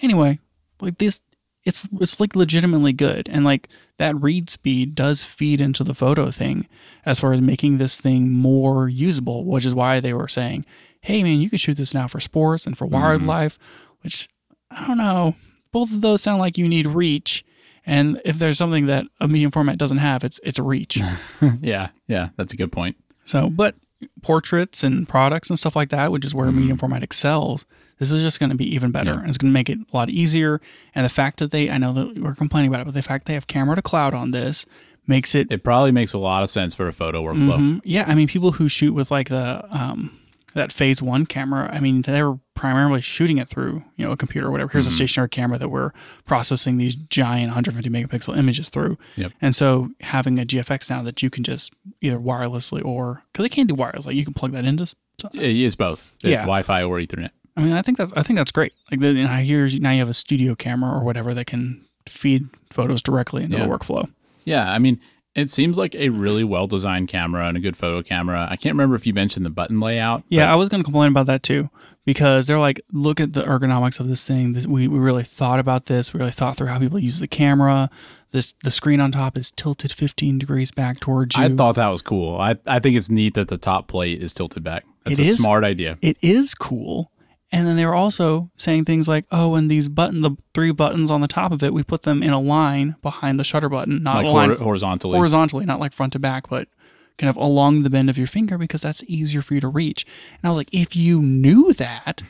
Anyway, like this, it's it's like legitimately good, and like that read speed does feed into the photo thing as far as making this thing more usable, which is why they were saying, "Hey, man, you can shoot this now for sports and for mm-hmm. wildlife," which I don't know. Both of those sound like you need reach, and if there's something that a medium format doesn't have, it's it's reach. yeah. Yeah. That's a good point. So, but portraits and products and stuff like that, which is where mm-hmm. medium format excels, this is just going to be even better. Yeah. It's going to make it a lot easier. And the fact that they, I know that we're complaining about it, but the fact they have camera to cloud on this makes it, It probably makes a lot of sense for a photo workflow. Mhm. yeah. I mean, people who shoot with like the, um, that phase one camera, I mean, they're primarily shooting it through, you know, a computer or whatever. Here's a stationary camera that we're processing these giant 150 megapixel images through. Yep. And so having a GFX now that you can just either wirelessly or, because they can do wireless, like you can plug that into. s- It is both. It's Yeah. Wi-Fi or Ethernet. I mean, I think that's I think that's great. Like, the, I hear now you have a studio camera or whatever that can feed photos directly into Yeah. the workflow. Yeah. I mean, it seems like a really well-designed camera and a good photo camera. I can't remember if you mentioned the button layout. Yeah, I was going to complain about that too because they're like, look at the ergonomics of this thing. This, we we really thought about this. We really thought through how people use the camera. This the screen on top is tilted 15 degrees back towards you. I thought that was cool. I, I think it's neat that the top plate is tilted back. That's It a is. smart idea. it is cool. And then they were also saying things like, "Oh, and these button, the three buttons on the top of it, we put them in a line behind the shutter button, not Like a line hor- horizontally. horizontally, not like front to back, but kind of along the bend of your finger because that's easier for you to reach." And I was like, "If you knew that,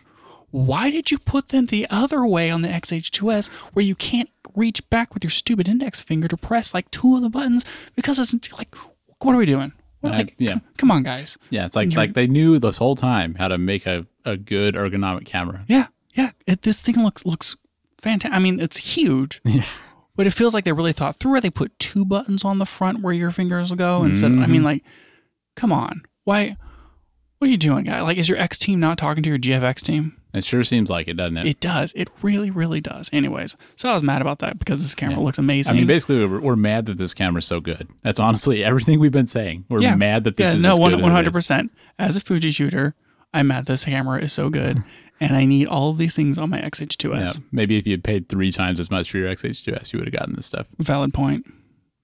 why did you put them the other way on the XH2S where you can't reach back with your stupid index finger to press like two of the buttons because it's like, what are we doing? Like, yeah. c- come on, guys." yeah, it's like like they knew this whole time how to make a, a good ergonomic camera. Yeah, yeah. It, this thing looks looks fantastic. I mean, it's huge, Yeah. but it feels like they really thought through it. They put two buttons on the front where your fingers go instead. Of, I Mm-hmm. mean, like, come on, why? What are you doing, guy? Like, is your X team not talking to your GFX team? It sure seems like it, doesn't it? It does. It really, really does. Anyways, so I was mad about that because this camera looks amazing. I mean, basically, we're, we're mad that this camera's so good. That's honestly everything we've been saying. We're yeah, mad that this yeah, is no it hundred percent. As a Fuji shooter, I'm mad this camera is so good, and I need all of these things on my XH2S. Yeah, maybe if you had paid three times as much for your XH2S, you would have gotten this stuff. Valid point.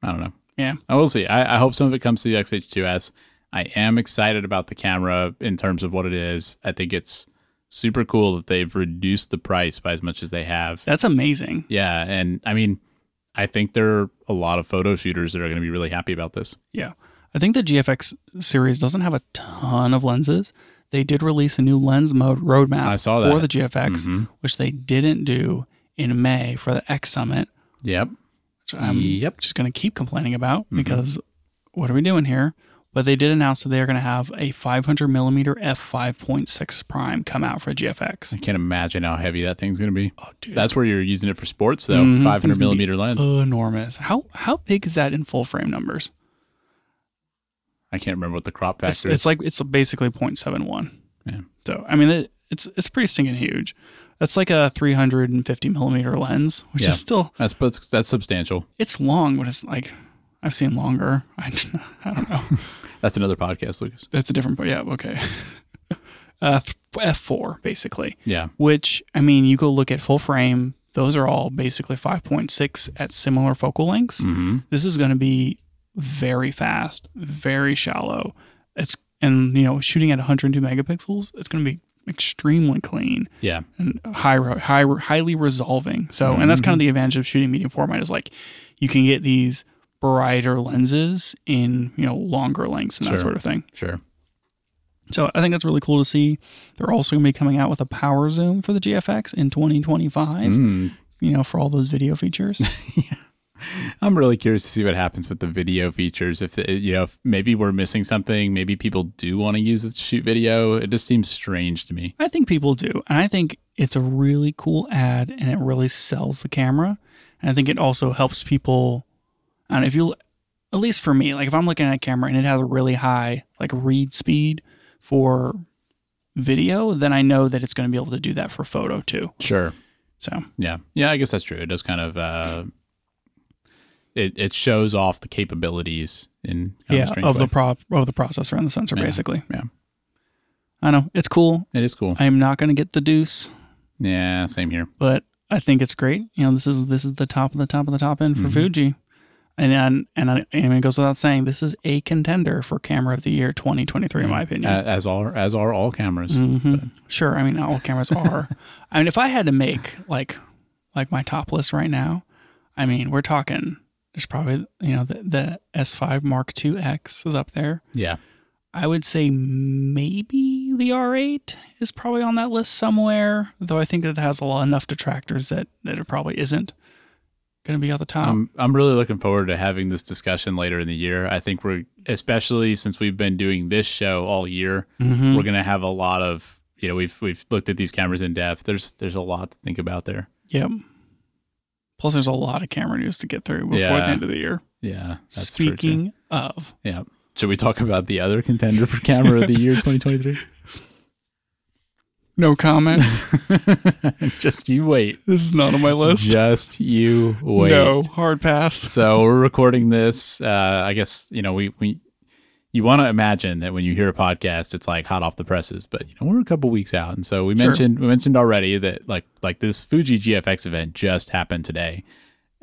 I don't know. Yeah. I will see. I, I hope some of it comes to the XH2S. I am excited about the camera in terms of what it is. I think it's super cool that they've reduced the price by as much as they have. That's amazing. Yeah, and I mean, I think there are a lot of photo shooters that are going to be really happy about this. Yeah. I think the GFX series doesn't have a ton of lenses. They did release a new lens mode roadmap I saw that. for the GFX, Mhm. which they didn't do in May for the X Summit, Yep. which I'm Yep. just going to keep complaining about Mm-hmm. because what are we doing here? But they did announce that they're going to have a 500 millimeter f5.6 prime come out for GFX. I can't imagine how heavy that thing's going to be. Oh, dude, That's where you're using it for sports, though. Mhm. 500 It's gonna be millimeter lens. enormous. How how big is that in full frame numbers? I can't remember what the crop factor it's is. It's like it's basically 0.71. Yeah. So I mean, it, it's it's pretty stinking huge. That's like a 350 millimeter lens, which Yeah. is still That's that's that's substantial. it's long, but it's like I've seen longer. I, I don't know. That's another podcast, Lucas. That's a different. Yeah, okay. Uh, f4 basically, Yeah. which I mean, you go look at full frame. Those are all basically 5.6 at similar focal lengths. hmm This is going to be very fast, very shallow. It's and you know shooting at 102 megapixels, it's going to be extremely clean Yeah. and high, high highly resolving. So, and that's kind of the advantage of shooting medium format is like you can get these brighter lenses in you know longer lengths and that sort of thing. Sure. So I think that's really cool to see. They're also going to be coming out with a power zoom for the GFX in 2025. Mm. You know, for all those video features. yeah. I'm really curious to see what happens with the video features. If it- you know, if maybe we're missing something. Maybe people do want to use it to shoot video. It just seems strange to me. I think people do. And I think it's a really cool ad and it really sells the camera. And I think it also helps people. And if you, at least for me, like if I'm looking at a camera and it has a really high like read speed for video, then I know that it's going to be able to do that for photo too. Sure. So Yeah. Yeah. I guess that's true. It does kind of. Uh, it it shows off the capabilities in yeah, of the way. pro of the processor and the sensor, Yeah, basically. yeah. I know it's cool. It is cool. I am not going to get the Deuce, Yeah. Same here. but I think it's great. You know, this is this is the top of the top of the top end for Mhm. Fuji, and and and, I, and it goes without saying, this is a contender for camera of the year 2023, in my opinion. As are as are all cameras. hmm Sure, I mean, not all cameras are. I mean, if I had to make like like my top list right now, I mean, we're talking. There's probably you know the, the S5 Mark II X is up there. Yeah. I would say maybe the R8 is probably on that list somewhere, though I think it has a lot enough detractors that, that it probably isn't going to be at the top. I'm I'm really looking forward to having this discussion later in the year. I think we're especially since we've been doing this show all year, Mhm. we're gonna have a lot of you know we've we've looked at these cameras in depth. There's there's a lot to think about there. Yep. Plus, there's a lot of camera news to get through before Yeah. the end of the year. Yeah. Speaking of, yeah. Should we talk about the other contender for camera of the year 2023? no comment. Just you wait. this is not on my list. Just you wait. No, hard pass. So we're recording this. Uh, I guess you know we we you want to imagine that when you hear a podcast, it's like hot off the presses. But you know we're a couple weeks out, and so we Sure. mentioned we mentioned already that like like this Fuji GFX event just happened today,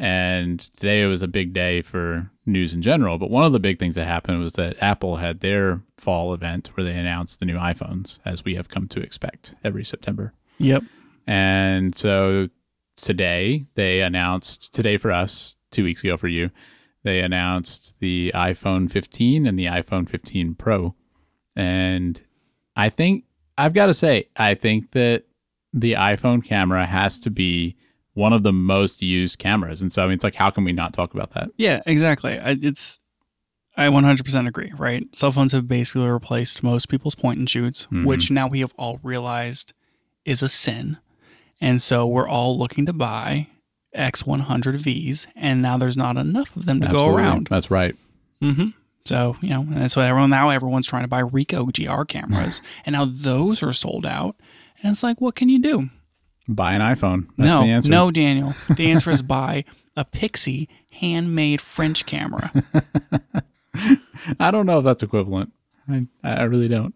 and today was a big day for news in general. But one of the big things that happened was that Apple had their fall event where they announced the new iPhones, as we have come to expect every September. Yep. And so today they announced, today for us, two weeks ago for you, they announced the iPhone 15 and the iPhone 15 Pro. And I think, I've got to say, I think that the iPhone camera has to be one of the most used cameras. And so, I mean, it's like, how can we not talk about that? Yeah, exactly. I, it's I 100% agree, right? Cell phones have basically replaced most people's point and shoots, Mhm. which now we have all realized is a sin. And so we're all looking to buy X100Vs, and now there's not enough of them to go around. That's right. hmm So, you know, and that's what everyone now everyone's trying to buy Ricoh GR cameras. and now those are sold out. And it's like, what can you do? Buy an iPhone. That's no, the answer. no, Daniel. The answer is buy a Pixii handmade French camera. I don't know if that's equivalent. I, I really don't.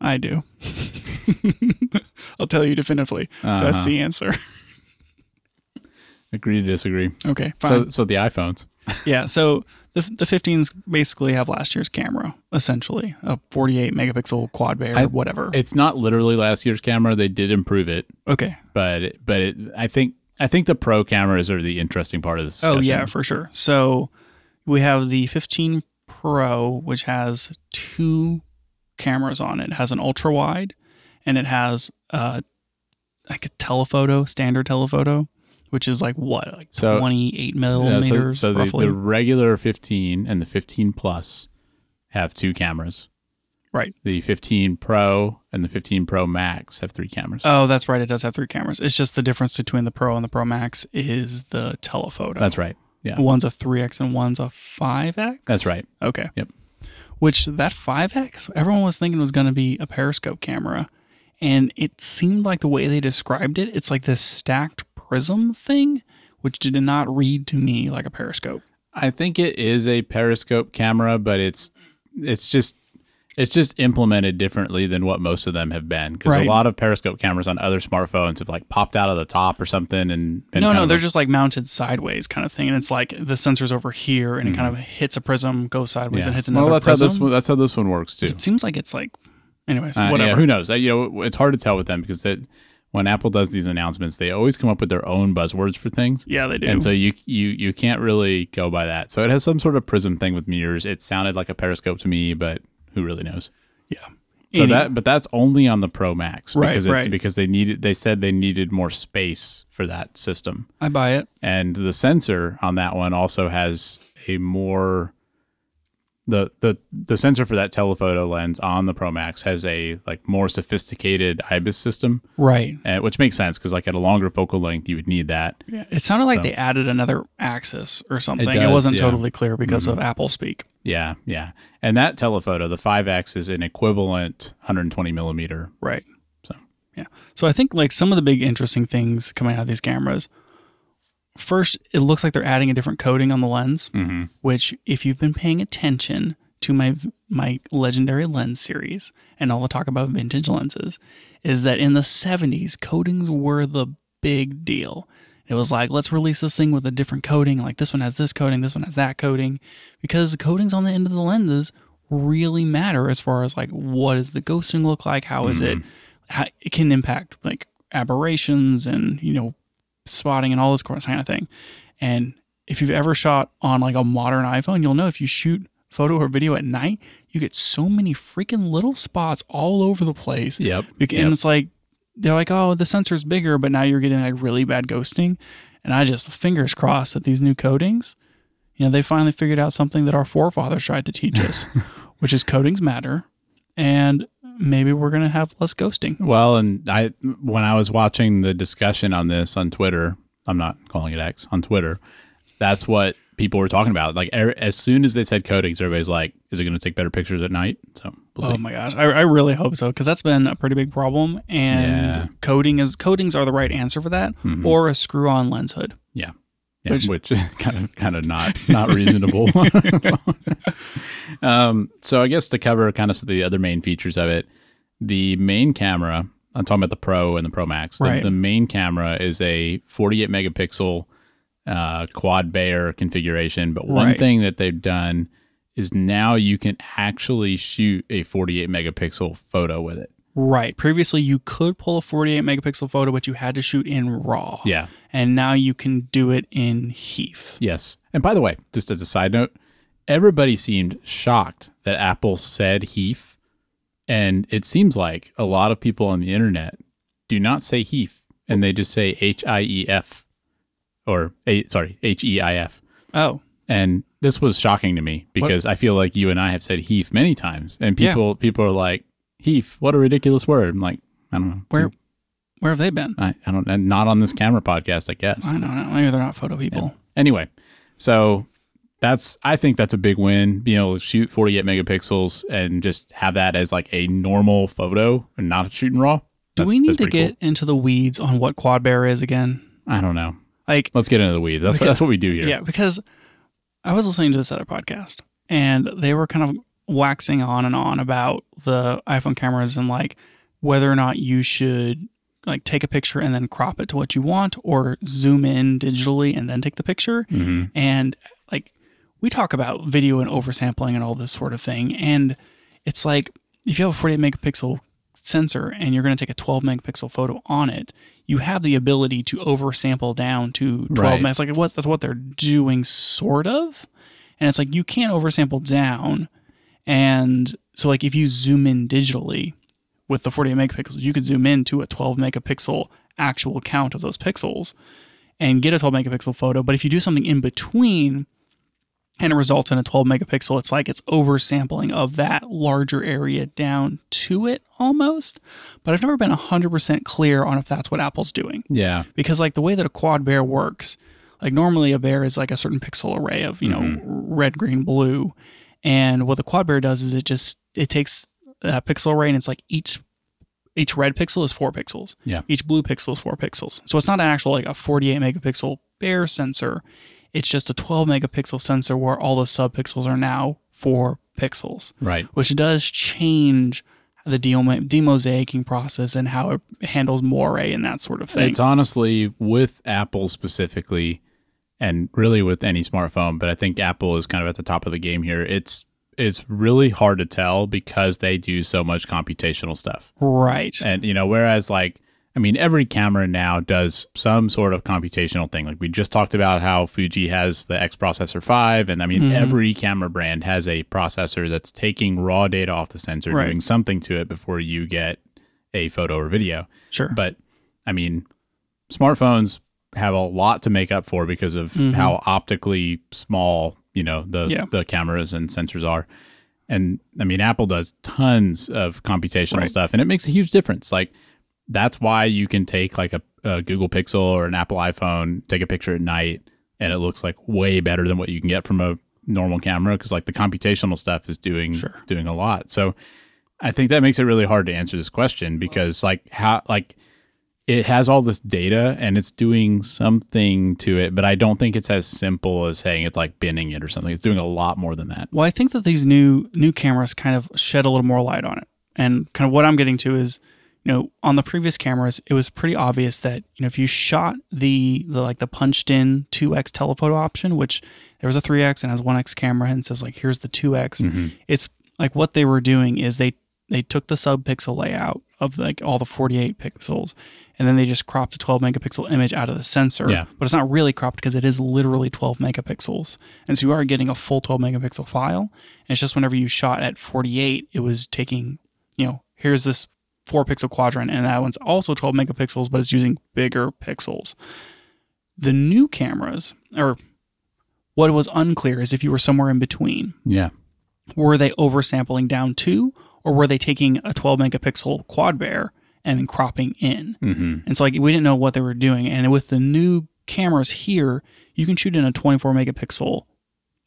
I do. I'll tell you definitively. That's Uh-huh. the answer. Agree to disagree. Okay, fine. So, so the iPhones. yeah, so the the 15s basically have last year's camera, essentially a 48 megapixel quad Bayer I- whatever. It's not literally last year's camera. They did improve it, okay. but but it, I think I think the pro cameras are the interesting part of this. Oh yeah, for sure. So we have the 15 Pro, which has two cameras on it. It has an ultra wide, and it has uh like a telephoto, standard telephoto, which is like what, like So- 28 Yeah, so millimeters so the, the regular 15 and the 15 Plus have two cameras. right. The 15 Pro and the 15 Pro Max have three cameras. Oh, that's right. It does have three cameras. It's just the difference between the Pro and the Pro Max is the telephoto. That's right. Yeah, One's a 3x and one's a 5x. that's right. Okay. Yep. Which that 5X, everyone was thinking was going to be a periscope camera. And it seemed like the way they described it, it's like this stacked prism thing, which did not read to me like a periscope. I think it is a periscope camera, but it's it's just it's just implemented differently than what most of them have been. Because Right. a lot of periscope cameras on other smartphones have like popped out of the top or something, and been no, no, they're a- just like mounted sideways kind of thing. And it's like the sensor's over here and it kind of hits a prism, goes sideways, Mm-hmm. yeah. and hits another well, that's prism. how this one, that's how this one works too. It seems like it's like, anyways, Uh, whatever. Yeah, who knows? Uh, You know, it's hard to tell with them because that when Apple does these announcements, they always come up with their own buzzwords for things. yeah, they do. And so you you you can't really go by that. So it has some sort of prism thing with mirrors. It sounded like a periscope to me, but who really knows? yeah. So Any- that but that's only on the Pro Max Right, because it's right. because they needed they said they needed more space for that system. I buy it. And the sensor on that one also has a more the the the sensor for that telephoto lens on the Pro Max has a like more sophisticated IBIS system, Right. uh, which makes sense because like at a longer focal length you would need that. Yeah, it sounded like So- they added another axis or something. It, does, wasn't yeah. Mm-hmm. totally clear because of Apple speak. Yeah, yeah. And that telephoto, the 5X, is an equivalent 120 millimeter. Right. So. yeah. So I think like some of the big interesting things coming out of these cameras. First, it looks like they're adding a different coating on the lens, Mm-hmm. which if you've been paying attention to my my legendary lens series and all the talk about vintage lenses, is that in the 70s coatings were the big deal. It was like, let's release this thing with a different coating. Like this one has this coating, this one has that coating, because the coatings on the end of the lenses really matter as far as like what does the ghosting look like, how is it, how, it can impact like aberrations and you know spotting and all this kind of thing. And if you've ever shot on like a modern iPhone, you'll know if you shoot photo or video at night, you get so many freaking little spots all over the place. Yep. Bec- Yep. And it's like they're like, oh, the sensor's bigger, but now you're getting like really bad ghosting. And I just fingers crossed that these new coatings, you know, they finally figured out something that our forefathers tried to teach us, which is coatings matter, and maybe we're gonna have less ghosting. Well, and I when I was watching the discussion on this on Twitter, I'm not calling it X on Twitter. That's what people were talking about. Like er, as soon as they said coatings, everybody's like, "Is it going to take better pictures at night?" So we'll Oh see. my gosh, I, I really hope so because that's been a pretty big problem. And Yeah. Mm-hmm. coating is coatings are the right answer for that, or a screw-on lens hood. Yeah, yeah, Which- which, kind of kind of not not reasonable. um, so I guess to cover kind of the other main features of it, the main camera. I'm talking about the Pro and the Pro Max. The, Right. the main camera is a 48 megapixel uh, quad Bayer configuration. But one Right. thing that they've done is now you can actually shoot a 48 megapixel photo with it. Right. Previously, you could pull a 48 megapixel photo, but you had to shoot in RAW. Yeah. And now you can do it in HEIF. Yes. And by the way, just as a side note, everybody seemed shocked that Apple said HEIF. And it seems like a lot of people on the internet do not say HEIF and they just say H I E F or a, sorry, H E I F. Oh, And this was shocking to me because I feel like you and I have said HEIF many times and Yeah. people people are like, HEIF, what a ridiculous word. I'm like, I don't know. where where have they been? I, I don't and not on this camera podcast, I guess. I don't know. Maybe they're not photo people. Anyway, so that's I think that's a big win. Being able to shoot 48 megapixels and just have that as like a normal photo and not shooting raw. Do we need to get into the weeds on what quad Bayer is again? I don't know. Like, Let's get into the weeds. That's what, that's what we do here. yeah, because I was listening to this other podcast and they were kind of waxing on and on about the iPhone cameras and like whether or not you should like take a picture and then crop it to what you want or zoom in digitally and then take the picture. hmm And like we talk about video and oversampling and all this sort of thing. And it's like if you have a 48 megapixel sensor and you're going to take a 12 megapixel photo on it, you have the ability to oversample down to 12 Right. megs. Like what that's what they're doing, sort of. And it's like you can't oversample down. And so like if you zoom in digitally with the 48 megapixels, you could zoom in to a 12 megapixel actual count of those pixels and get a 12 megapixel photo. But if you do something in between and it results in a 12 megapixel, it's like it's oversampling of that larger area down to it almost. But I've never been 100% clear on if that's what Apple's doing. Yeah. Because, like, the way that a quad Bayer works, like, normally a Bayer is like a certain pixel array of, you know, mm-hmm. red, green, blue. And what the quad Bayer does is it just, it takes a pixel array and it's like each each red pixel is four pixels. Yeah. Each blue pixel is four pixels. So it's not an actual like a 48 megapixel Bayer sensor. It's just a 12 megapixel sensor where all the subpixels are now four pixels, Right. which does change the demosaicing process and how it handles moire and that sort of thing. It's honestly with Apple specifically, and really with any smartphone, but I think Apple is kind of at the top of the game here. It's it's really hard to tell because they do so much computational stuff. right. And you know, whereas like I mean, every camera now does some sort of computational thing. Like we just talked about how Fuji has the X Processor 5 and I mean Mhm. every camera brand has a processor that's taking raw data off the sensor Right. doing something to it before you get a photo or video. Sure. But I mean, smartphones have a lot to make up for because of Mhm. how optically small, you know, the Yeah. the cameras and sensors are. And I mean, Apple does tons of computational Right. stuff and it makes a huge difference. Like that's why you can take like a, a Google Pixel or an Apple iPhone, take a picture at night and it looks like way better than what you can get from a normal camera because like the computational stuff is doing Sure. doing a lot. So I think that makes it really hard to answer this question because like how like it has all this data and it's doing something to it, but I don't think it's as simple as saying it's like binning it or something. It's doing a lot more than that. Well, I think that these new new cameras kind of shed a little more light on it. And kind of what I'm getting to is, you know, on the previous cameras, it was pretty obvious that, you know, if you shot the, the like the punched in 2x telephoto option, which there was a 3x and has 1x camera and says like here's the 2x, Mhm. it's like what they were doing is they they took the subpixel layout of like all the 48 pixels and then they just cropped a 12 megapixel image out of the sensor Yeah. but it's not really cropped because it is literally 12 megapixels and so you are getting a full 12 megapixel file and it's just whenever you shot at 48 it was taking you know here's this four pixel quadrant and that one's also 12 megapixels but it's using bigger pixels the new cameras or what was unclear is if you were somewhere in between Yeah. were they oversampling down to, or were they taking a 12 megapixel quad Bayer and then cropping in? hmm And so like we didn't know what they were doing. And with the new cameras here, you can shoot in a 24 megapixel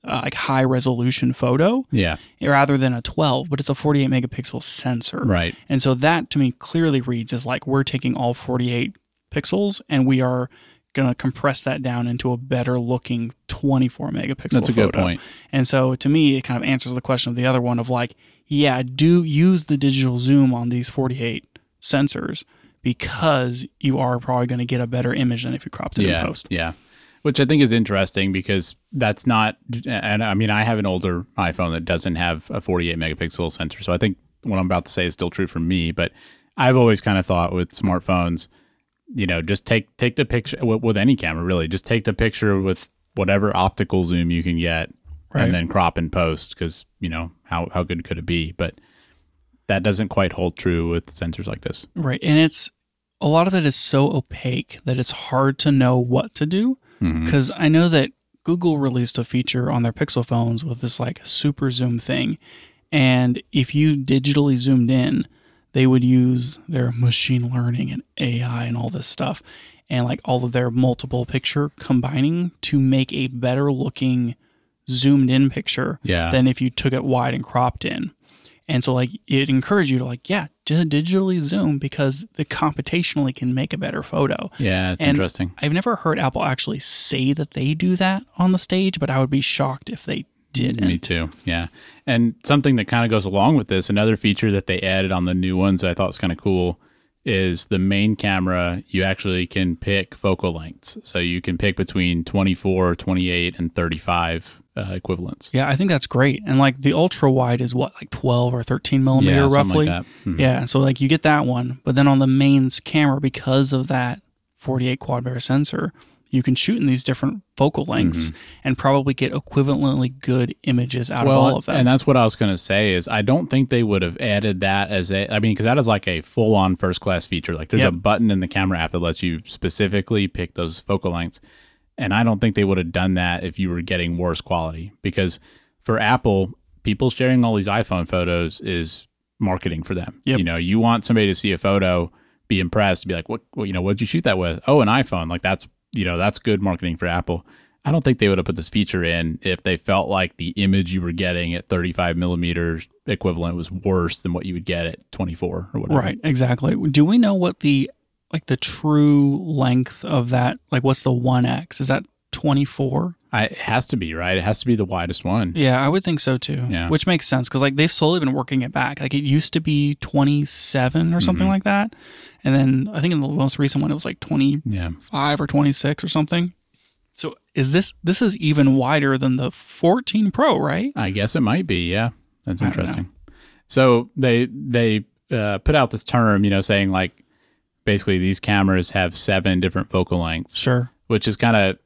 uh, like high resolution photo Yeah. rather than a 12, but it's a 48 megapixel sensor. Right. And so that to me clearly reads as like we're taking all 48 pixels and we are going to compress that down into a better looking 24 megapixel That's a good point. And so to me, it kind of answers the question of the other one of like, yeah, do use the digital zoom on these 48 sensors because you are probably going to get a better image than if you cropped it yeah. in post. Yeah. Which I think is interesting because that's not, and I mean, I have an older iPhone that doesn't have a 48 megapixel sensor. So I think what I'm about to say is still true for me. But I've always kind of thought with smartphones, you know, just take take the picture with, with any camera, really. Just take the picture with whatever optical zoom you can get Right. and then crop and post because, you know, how, how good could it be? But that doesn't quite hold true with sensors like this. Right. And it's a lot of it is so opaque that it's hard to know what to do. Mm-hmm. Because I know that Google released a feature on their Pixel phones with this like super zoom thing. And if you digitally zoomed in, they would use their machine learning and AI and all this stuff and like all of their multiple picture combining to make a better looking zoomed in picture Yeah. than if you took it wide and cropped in. And so like it encouraged you to like, yeah, just digitally zoom because the computationally can make a better photo. yeah, it's and- interesting. I've never heard Apple actually say that they do that on the stage, but I would be shocked if they didn't. Me too. Yeah. And something that kind of goes along with this, another feature that they added on the new ones that I thought was kind of cool is the main camera. You actually can pick focal lengths. So you can pick between 24, 28, and 35 uh, equivalents. Yeah, I think that's great. And like the ultra wide is what, like 12 or 13 millimeter yeah, roughly? like that. Mhm. Yeah, so like you get that one, but then on the mains camera, because of that 48 quad Bayer sensor, you can shoot in these different focal lengths and probably get equivalently good images out Mm-hmm. well, of all of them. and that's what I was going to say is I don't think they would have added that as a. I mean, because that is like a full on first class feature. Like there's Yep. a button in the camera app that lets you specifically pick those focal lengths, and I don't think they would have done that if you were getting worse quality. Because for Apple, people sharing all these iPhone photos is marketing for them. Yep. You know, you want somebody to see a photo, be impressed, be like, what, what you know, what'd you shoot that with? Oh, an iPhone. Like that's you know that's good marketing for Apple. I don't think they would have put this feature in if they felt like the image you were getting at 35 millimeters equivalent was worse than what you would get at 24 or whatever. right, exactly. Do we know what the like the true length of that like what's the 1x? Is that 24? I, it has to be right. It has to be the widest one. Yeah, I would think so too. Yeah. Which makes sense because like they've slowly been working it back. Like it used to be 27 or something Mhm. like that. And then I think in the most recent one it was like 25 Yeah. or 26 or something. So is this this is even wider than the 14 Pro, right? I guess it might be. Yeah. That's I don't know. interesting. So they they uh, put out this term, you know, saying like basically these cameras have seven different focal lengths, Sure. which is kind of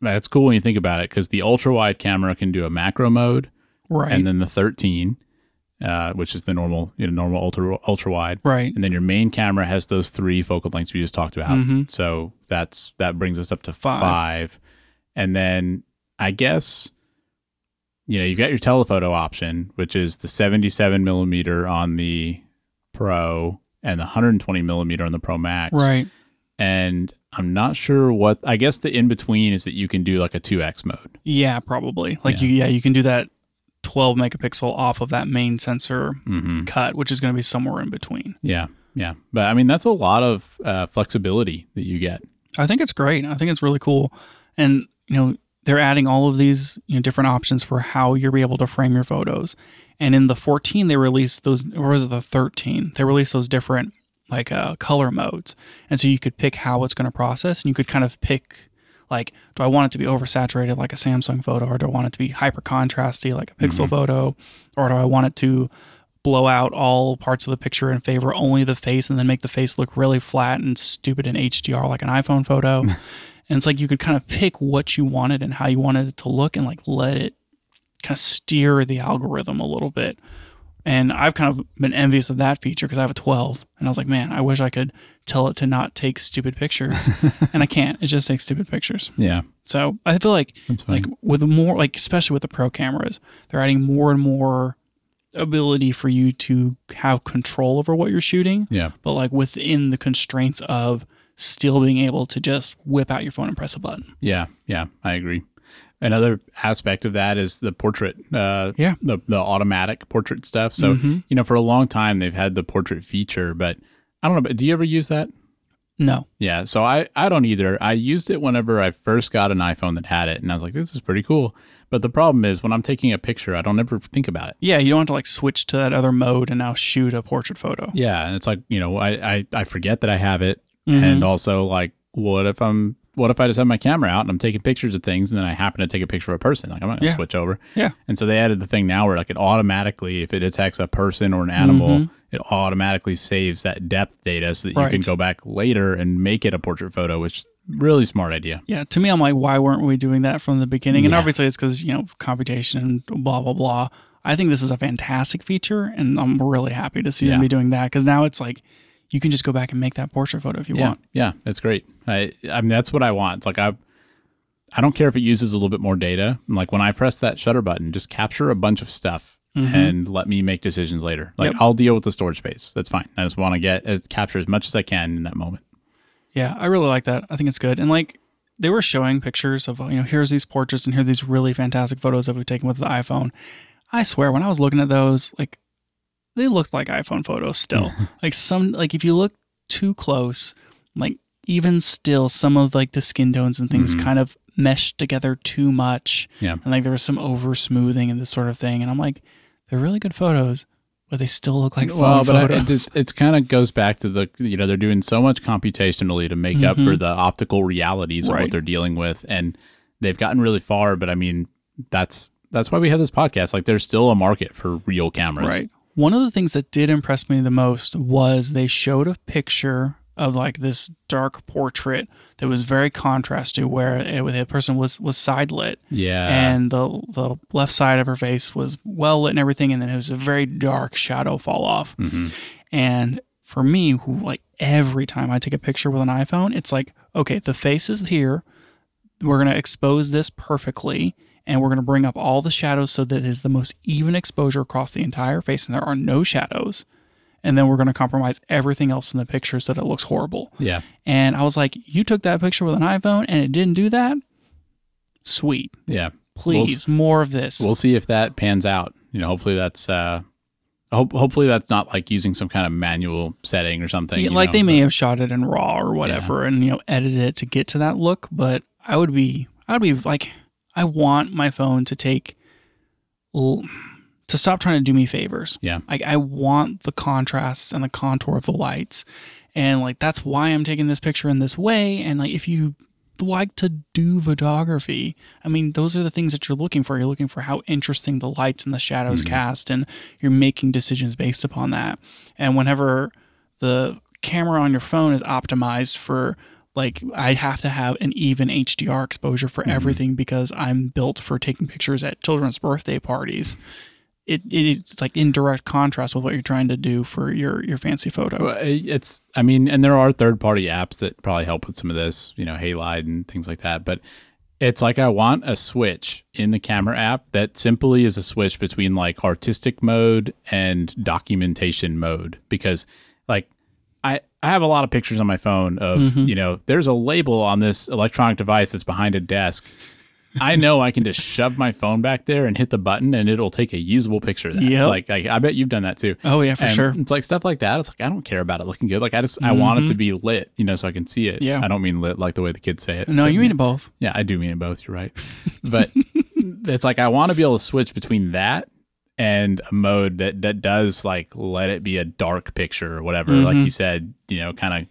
that's cool when you think about it because the ultra wide camera can do a macro mode, Right. and then the 13, uh, which is the normal, you know, normal ultra ultra wide, right. and then your main camera has those three focal lengths we just talked about. Mhm. So that's that brings us up to Five. five. and then I guess you know you've got your telephoto option, which is the 77 millimeter on the Pro and the 120 millimeter on the Pro Max, Right. And I'm not sure what. I guess the in between is that you can do like a 2x mode. Yeah, probably. Like Yeah. you yeah, you can do that 12 megapixel off of that main sensor Mm-hmm. cut, which is going to be somewhere in between. Yeah, yeah. But I mean, that's a lot of uh, flexibility that you get. I think it's great. I think it's really cool. And, you know, they're adding all of these, you know, different options for how you're be able to frame your photos. And in the 14, they released those, or was it the 13? They released those different like uh, color modes. And so you could pick how it's going to process and you could kind of pick like, do I want it to be oversaturated like a Samsung photo or do I want it to be hyper contrasty like a Pixel Mhm. photo or do I want it to blow out all parts of the picture and favor only the face and then make the face look really flat and stupid in HDR like an iPhone photo. and it's like you could kind of pick what you wanted and how you wanted it to look and like let it kind of steer the algorithm a little bit. And I've kind of been envious of that feature because I have a 12 and I was like, man, I wish I could tell it to not take stupid pictures. and I can't. It just takes stupid pictures. Yeah, So I feel like like with more like especially with the pro cameras they're adding more and more ability for you to have control over what you're shooting yeah, but like within the constraints of still being able to just whip out your phone and press a button yeah, yeah. I agree. Another aspect of that is the portrait. Uh, Yeah. the the automatic portrait stuff. So Mhm. you know, for a long time they've had the portrait feature, but I don't know. But do you ever use that? no Yeah, so I, I don't either. I used it whenever I first got an iPhone that had it, and I was like, this is pretty cool. But the problem is when I'm taking a picture, I don't ever think about it. yeah you don't have to like switch to that other mode and now shoot a portrait photo Yeah, and it's like you know, I I, I forget that I have it, Mhm. and also like, what if I'm what if I just have my camera out and I'm taking pictures of things, and then I happen to take a picture of a person? Like I'm not gonna Yeah. switch over. Yeah. And so they added the thing now where like it automatically, if it detects a person or an animal, Mhm. it automatically saves that depth data so that you can go back later and make it a portrait photo, which really smart idea. yeah to me i'm like why weren't we doing that from the beginning and Yeah. obviously it's because you know computation and blah blah blah i think this is a fantastic feature and i'm really happy to see Yeah. them be doing that because now it's like you can just go back and make that portrait photo if you yeah, want Yeah, that's great. I I mean that's what I want. It's like I I don't care if it uses a little bit more data. I'm like when I press that shutter button, just capture a bunch of stuff Mhm. and let me make decisions later. Like Yep. I'll deal with the storage space. That's fine. I just want to get as capture as much as I can in that moment. Yeah, I really like that. I think it's good. And like they were showing pictures of you know here's these portraits and here are these really fantastic photos that we've taken with the iPhone. I swear when I was looking at those, like they looked like iPhone photos still. like some like if you look too close, like even still some of like the skin tones and things Mhm. kind of meshed together too much. Yeah. And like there was some over smoothing and this sort of thing. And I'm like, they're really good photos, but they still look like well, but I- it just it's kind of goes back to the you know they're doing so much computationally to make up for Mhm. the optical realities of what they're dealing with, and they've gotten really far. But I mean, that's that's why we have this podcast. Like, there's still a market for real cameras. Right. One of the things that did impress me the most was they showed a picture of like this dark portrait that was very contrasty, where it, the person was was side lit, Yeah. and the the left side of her face was well lit and everything, and then it was a very dark shadow fall off. hmm And for me, who like every time I take a picture with an iPhone, it's like, okay, the face is here. We're going to expose this perfectly and we're going to bring up all the shadows so that it is the most even exposure across the entire face and there are no shadows. And then we're going to compromise everything else in the picture so that it looks horrible. Yeah. And I was like, you took that picture with an iPhone and it didn't do that? Sweet. Yeah. Please, more of this. We'll see if that pans out. You know, hopefully that's uh, hope, hopefully that's not like using some kind of manual setting or something. Yeah, like know, they may but- have shot it in raw or whatever and you know edited it to get to that look but i would be i would be like i want my phone to take to stop trying to do me favors. Yeah. like i want the contrasts and the contour of the lights. And like that's why i'm taking this picture in this way. And like if you like to do photography i mean those are the things that you're looking for. You're looking for how interesting the lights and the shadows Mhm. cast and you're making decisions based upon that. And whenever the camera on your phone is optimized for like I'd have to have an even HDR exposure for Mhm. everything because I'm built for taking pictures at children's birthday parties. It, it is like in direct contrast with what you're trying to do for your your fancy photo. Well, It's, I mean, and there are third party apps that probably help with some of this, you know, Halide and things like that. But it's like I want a switch in the camera app that simply is a switch between like artistic mode and documentation mode because, like, I, have a lot of pictures on my phone of, Mhm. you know, there's a label on this electronic device that's behind a desk. I know I can just shove my phone back there and hit the button and it'll take a usable picture of that. Yep. Like, like, I bet you've done that too. Oh yeah, for And sure. It's like stuff like that. It's like I don't care about it looking good. Like I just I want it to be lit, you know, so I can see it. Yeah. I don't mean lit like the way the kids say it. No, you mean it both. Yeah, I do mean it both. You're right. But it's like I want to be able to switch between that and a mode that that does like let it be a dark picture or whatever. Like Mhm. you said, you know, kind of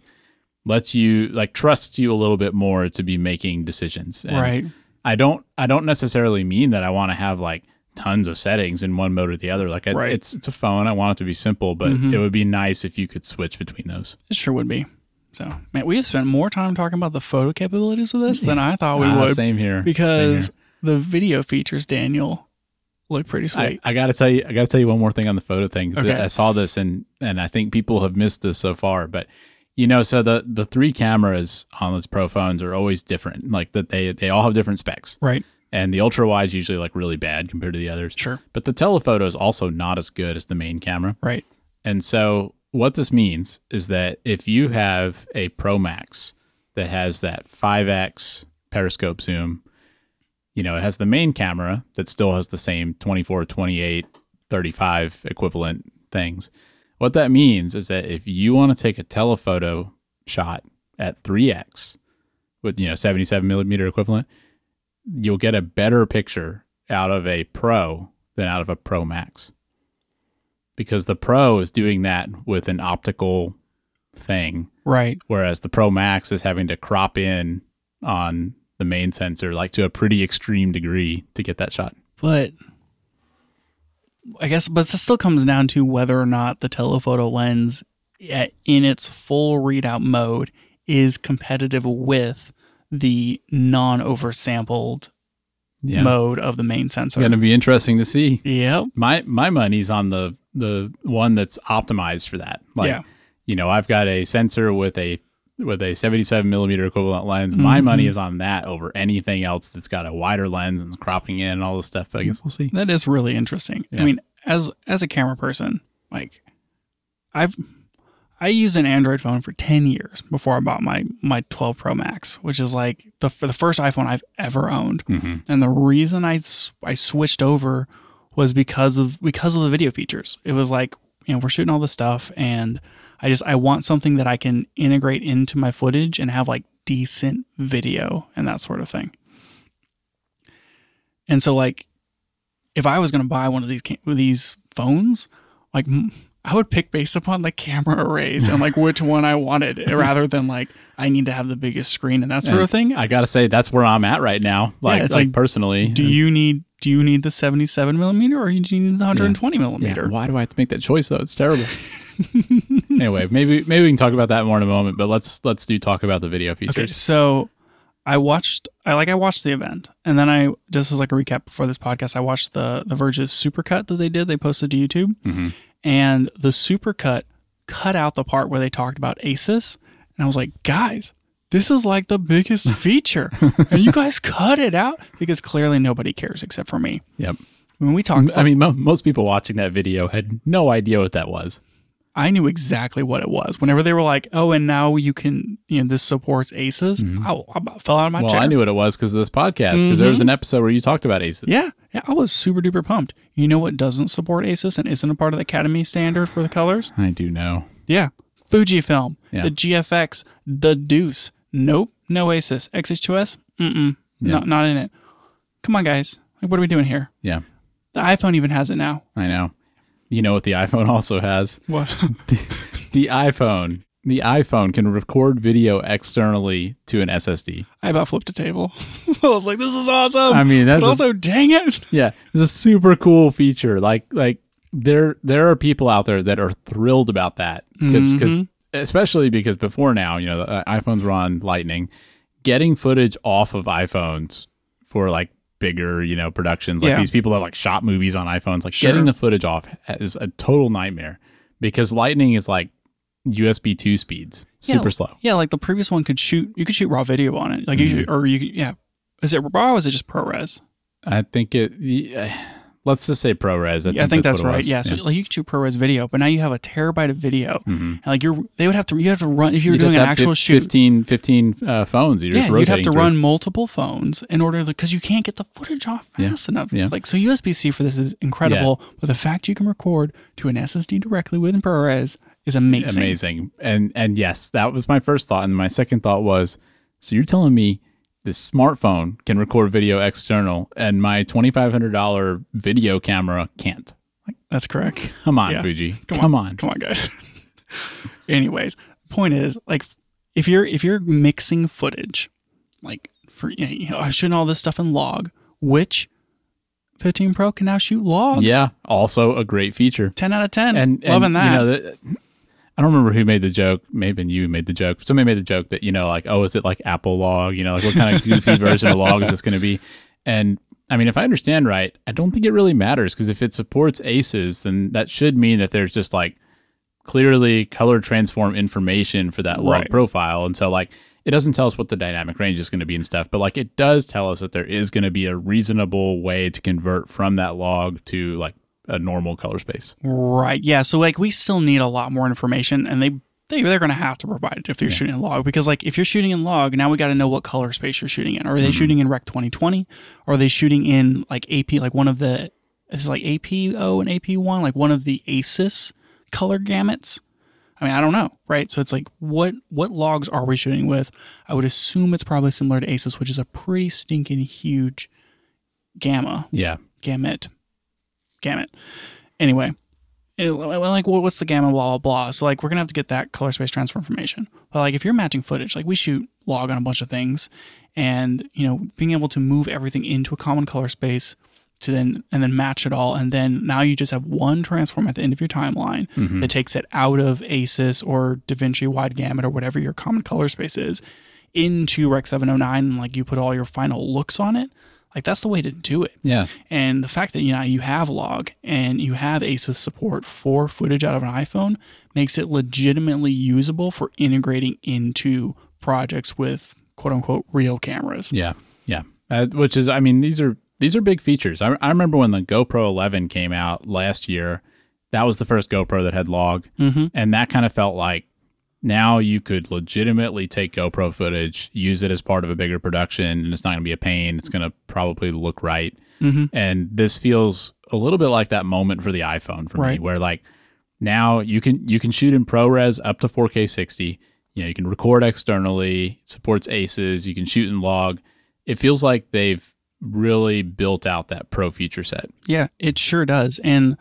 lets you like trusts you a little bit more to be making decisions. And right. I don't I don't necessarily mean that I want to have like tons of settings in one mode or the other. Like I, Right. it's it's a phone. I want it to be simple, but Mhm. it would be nice if you could switch between those. It sure would be. So, man, we have spent more time talking about the photo capabilities of this than I thought we Ah, would Same here. Same because here. the video features, Daniel, look pretty sweet. I got to tell you, I got to tell you one more thing on the photo thing. Okay. I saw this and and I think people have missed this so far, but you know, so the the three cameras on those pro phones are always different. Like that they they all have different specs, right. and the ultra wide is usually like really bad compared to the others. Sure. But the telephoto is also not as good as the main camera. Right. And so what this means is that if you have a Pro Max that has that 5x periscope zoom, you know, it has the main camera that still has the same 24, 28, 35 equivalent things. What that means is that if you want to take a telephoto shot at 3x with, you know, 77 millimeter equivalent, you'll get a better picture out of a Pro than out of a Pro Max because the Pro is doing that with an optical thing, Right. whereas the Pro Max is having to crop in on the main sensor like to a pretty extreme degree to get that shot. But I guess, but this still comes down to whether or not the telephoto lens at, in its full readout mode is competitive with the non oversampled Yeah. mode of the main sensor. It's going to be interesting to see. Yep. My my money's on the the one that's optimized for that. Like, yeah. you know, I've got a sensor with a with a 77 millimeter equivalent lens. My Mhm. money is on that over anything else that's got a wider lens and cropping in and all this stuff. But I guess we'll see. That is really interesting. Yeah. I mean, as as a camera person, like I've I used an Android phone for 10 years before I bought my my 12 Pro Max, which is like the for the first iPhone I've ever owned. And the reason I I switched over was because of because of the video features. It was like, you know, we're shooting all this stuff and I just I want something that I can integrate into my footage and have like decent video and that sort of thing. And so like if I was going to buy one of these these phones, like m- I would pick based upon the camera arrays and like which one I wanted rather than like I need to have the biggest screen and that sort of thing. I gotta say that's where I'm at right now. Like, it's like, like, personally, Do you need do you need the 77 millimeter or do you need the 120 Yeah, millimeter? why do I have to make that choice though? It's terrible. anyway, maybe maybe we can talk about that more in a moment. But let's let's do talk about the video features. Okay, so I watched I like I watched the event and then I just as like a recap before this podcast, I watched the the Verge's supercut that they did. They posted to YouTube. Mhm. And the supercut cut out the part where they talked about ACES. And I was like, guys, this is like the biggest feature. and you guys cut it out because clearly nobody cares except for me. Yep. When we talked I mean, mo- most people watching that video had no idea what that was. I knew exactly what it was. Whenever they were like, "Oh, and now you can, you know, this supports ACES," I, I about fell out of my Mm-hmm. Well, chair. I knew what it was because of this podcast. Because there was an episode where you talked about ACES. Yeah, yeah, I was super duper pumped. You know what doesn't support ACES and isn't a part of the Academy standard for the colors? I do know. Yeah, Fujifilm, Yeah. the GFX, the Deuce. Nope, no ACES. XH2S, mm-mm, not not in it. Come on, guys. Like, what are we doing here? Yeah, The iPhone even has it now. I know. You know what the iPhone also has? What? The iPhone. The iPhone can record video externally to an SSD. I about flipped a table. I was like, "This is awesome." I mean, that's a- also, dang it. Yeah, it's a super cool feature. Like like there there are people out there that are thrilled about that because Mm-hmm. especially because before now, you know, the uh, iPhones were on Lightning, getting footage off of iPhones for like bigger, you know, productions like Yeah. these people that like shot movies on iPhones, like Sure. getting the footage off is a total nightmare because Lightning is like USB 2 speeds, super Yeah, slow. Yeah, like the previous one could shoot. You could shoot raw video on it. Like you Mm-hmm. should, or you could, yeah. Is it raw or is it just ProRes? I think it yeah, let's just say ProRes. I Yeah, I think that's, what it right. was. Yeah, so like you could shoot ProRes video, but now you have a terabyte of video. Mhm. And like you're, they would have to, you have to run if you're You'd doing an have to have actual fif- shoot. 15, 15 uh, phones. You're Yeah, you'd have to through. run multiple phones in order because you can't get the footage off Yeah. fast enough. Yeah. Like so, USB C for this is incredible, Yeah. but the fact you can record to an SSD directly within ProRes is amazing. amazing. And and yes, that was my first thought. And my second thought was, so you're telling me this smartphone can record video external, and my twenty five hundred dollar video camera can't? Like, That's correct. Come on, Yeah. Fuji. Come Come, on. on. Come on, guys. Anyways, point is like if you're if you're mixing footage, like for you know, shooting all this stuff in log, which 15 Pro can now shoot log. Yeah. Also a great feature. 10 out of 10. And, and loving that. You know, the, I don't remember who made the joke. Maybe you made the joke. Somebody made the joke that you know, like, oh, is it like Apple Log? You know, like what kind of goofy version of Log is this going to be? And I mean, if I understand right, I don't think it really matters because if it supports ACEs, then that should mean that there's just like clearly color transform information for that log Right. profile. And so, like, it doesn't tell us what the dynamic range is going to be and stuff, but like, it does tell us that there is going to be a reasonable way to convert from that log to like a normal color space. Right. Yeah. So like we still need a lot more information and they they they're gonna have to provide it if you're shooting in log because like if you're shooting in log, now we gotta know what color space you're shooting in. Are they mm-hmm. shooting in Rec 2020? Or are they shooting in like AP like one of the is like AP0 and AP1, like one of the ACES color gamuts? I mean, I don't know, right? So it's like what what logs are we shooting with? I would assume it's probably similar to ACES, which is a pretty stinking huge gamma Yeah. gamut gamut. Anyway it- like well, what's the gamma blah blah blah. So like we're gonna have to get that color space transfer information but like if you're matching footage like we shoot log on a bunch of things and you know being able to move everything into a common color space to then and then match it all and then now you just have one transform at the end of your timeline mm-hmm. that takes it out of ACES or davinci wide gamut or whatever your common color space is into rec 709 and like you put all your final looks on it like that's the way to do it Yeah. and the fact that you know you have log and you have ACES support for footage out of an iPhone makes it legitimately usable for integrating into projects with quote unquote real cameras. Yeah, yeah. Uh, which is, I mean, these are these are big features. I, I remember when the GoPro 11 came out last year. That was the first GoPro that had log, Mm-hmm. and that kind of felt like now you could legitimately take GoPro footage, use it as part of a bigger production, and it's not going to be a pain. It's going to probably look right. Mhm. And this feels a little bit like that moment for the iPhone for me, where like now you can you can shoot in ProRes up to 4K 60. You know, you can record externally, supports ACES, you can shoot in log. It feels like they've really built out that pro feature set. Yeah, it sure does. And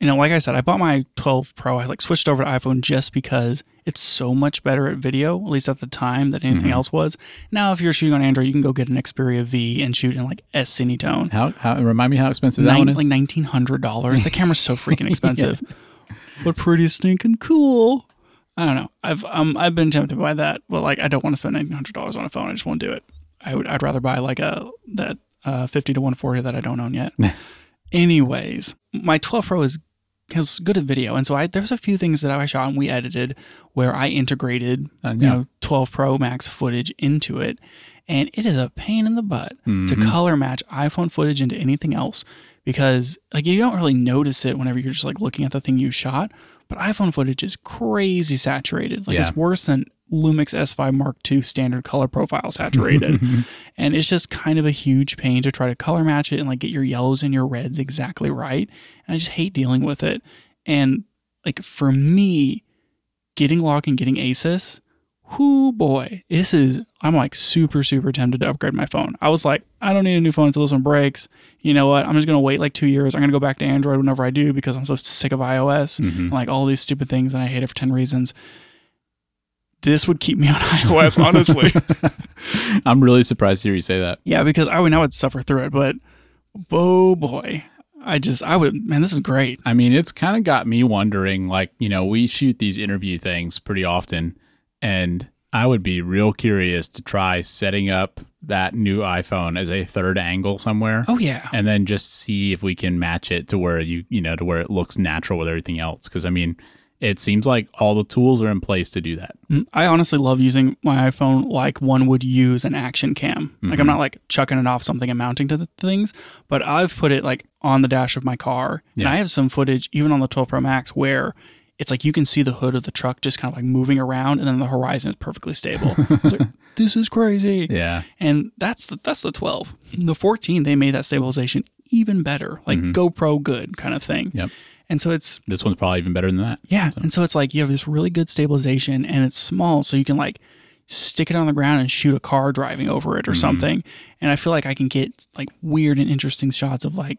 you know, like I said, I bought my 12 Pro. I like switched over to iPhone just because it's so much better at video, at least at the time, than anything Mhm. else was. Now, if you're shooting on Android, you can go get an Xperia V and shoot in like S Cinetone. How, how remind me how expensive that one is? like nineteen hundred dollars. The camera's so freaking expensive, but pretty stinking cool. I don't know. I've um I've been tempted by that, but like I don't want to spend nineteen hundred dollars on a phone. I just won't do it. I would I'd rather buy like a that uh fifty to one forty that I don't own yet. Anyways, my twelve Pro is has good at video, and so I there's a few things that I shot and we edited where I integrated Uh, you yeah. know 12 Pro Max footage into it, and it is a pain in the butt to Mhm. color match iPhone footage into anything else because like you don't really notice it whenever you're just like looking at the thing you shot, but iPhone footage is crazy saturated. Like Yeah. it's worse than Lumix S5 Mark II standard color profile saturated. and it's just kind of a huge pain to try to color match it and like get your yellows and your reds exactly right. And I just hate dealing with it. And like for me, getting log and getting ACES, whoo boy, this is I'm like super super tempted to upgrade my phone. I was like, I don't need a new phone until this one breaks. You know what? I'm just gonna wait like two years. I'm gonna go back to Android whenever I do because I'm so sick of iOS Mhm. and like all these stupid things and I hate it for ten reasons. This would keep me on iOS, honestly. I'm really surprised to hear you say that. yeah, because I would I would suffer through it, but oh boy, I just I would man, this is great. I mean, it's kind of got me wondering like, you know, we shoot these interview things pretty often, and I would be real curious to try setting up that new iPhone as a third angle somewhere. Oh yeah, And then just see if we can match it to where you, you know, to where it looks natural with everything else. Cause I mean, it seems like all the tools are in place to do that. Mm, I honestly love using my iPhone like one would use an action cam. Like I'm Mhm. not like chucking it off something and mounting to the things, but I've put it like on the dash of my car, and I have some footage even on the 12 Pro Max where it's like you can see the hood of the truck just kind of like moving around, and then the horizon is perfectly stable. It's like, this is crazy. Yeah. And that's the that's the 12. The 14 they made that stabilization even better, like Mhm. GoPro good kind of thing. Yep. And so it's This one's probably even better than that. yeah, and so it's like you have this really good stabilization, and it's small, so you can like stick it on the ground and shoot a car driving over it or Mhm. something. And I feel like I can get like weird and interesting shots of like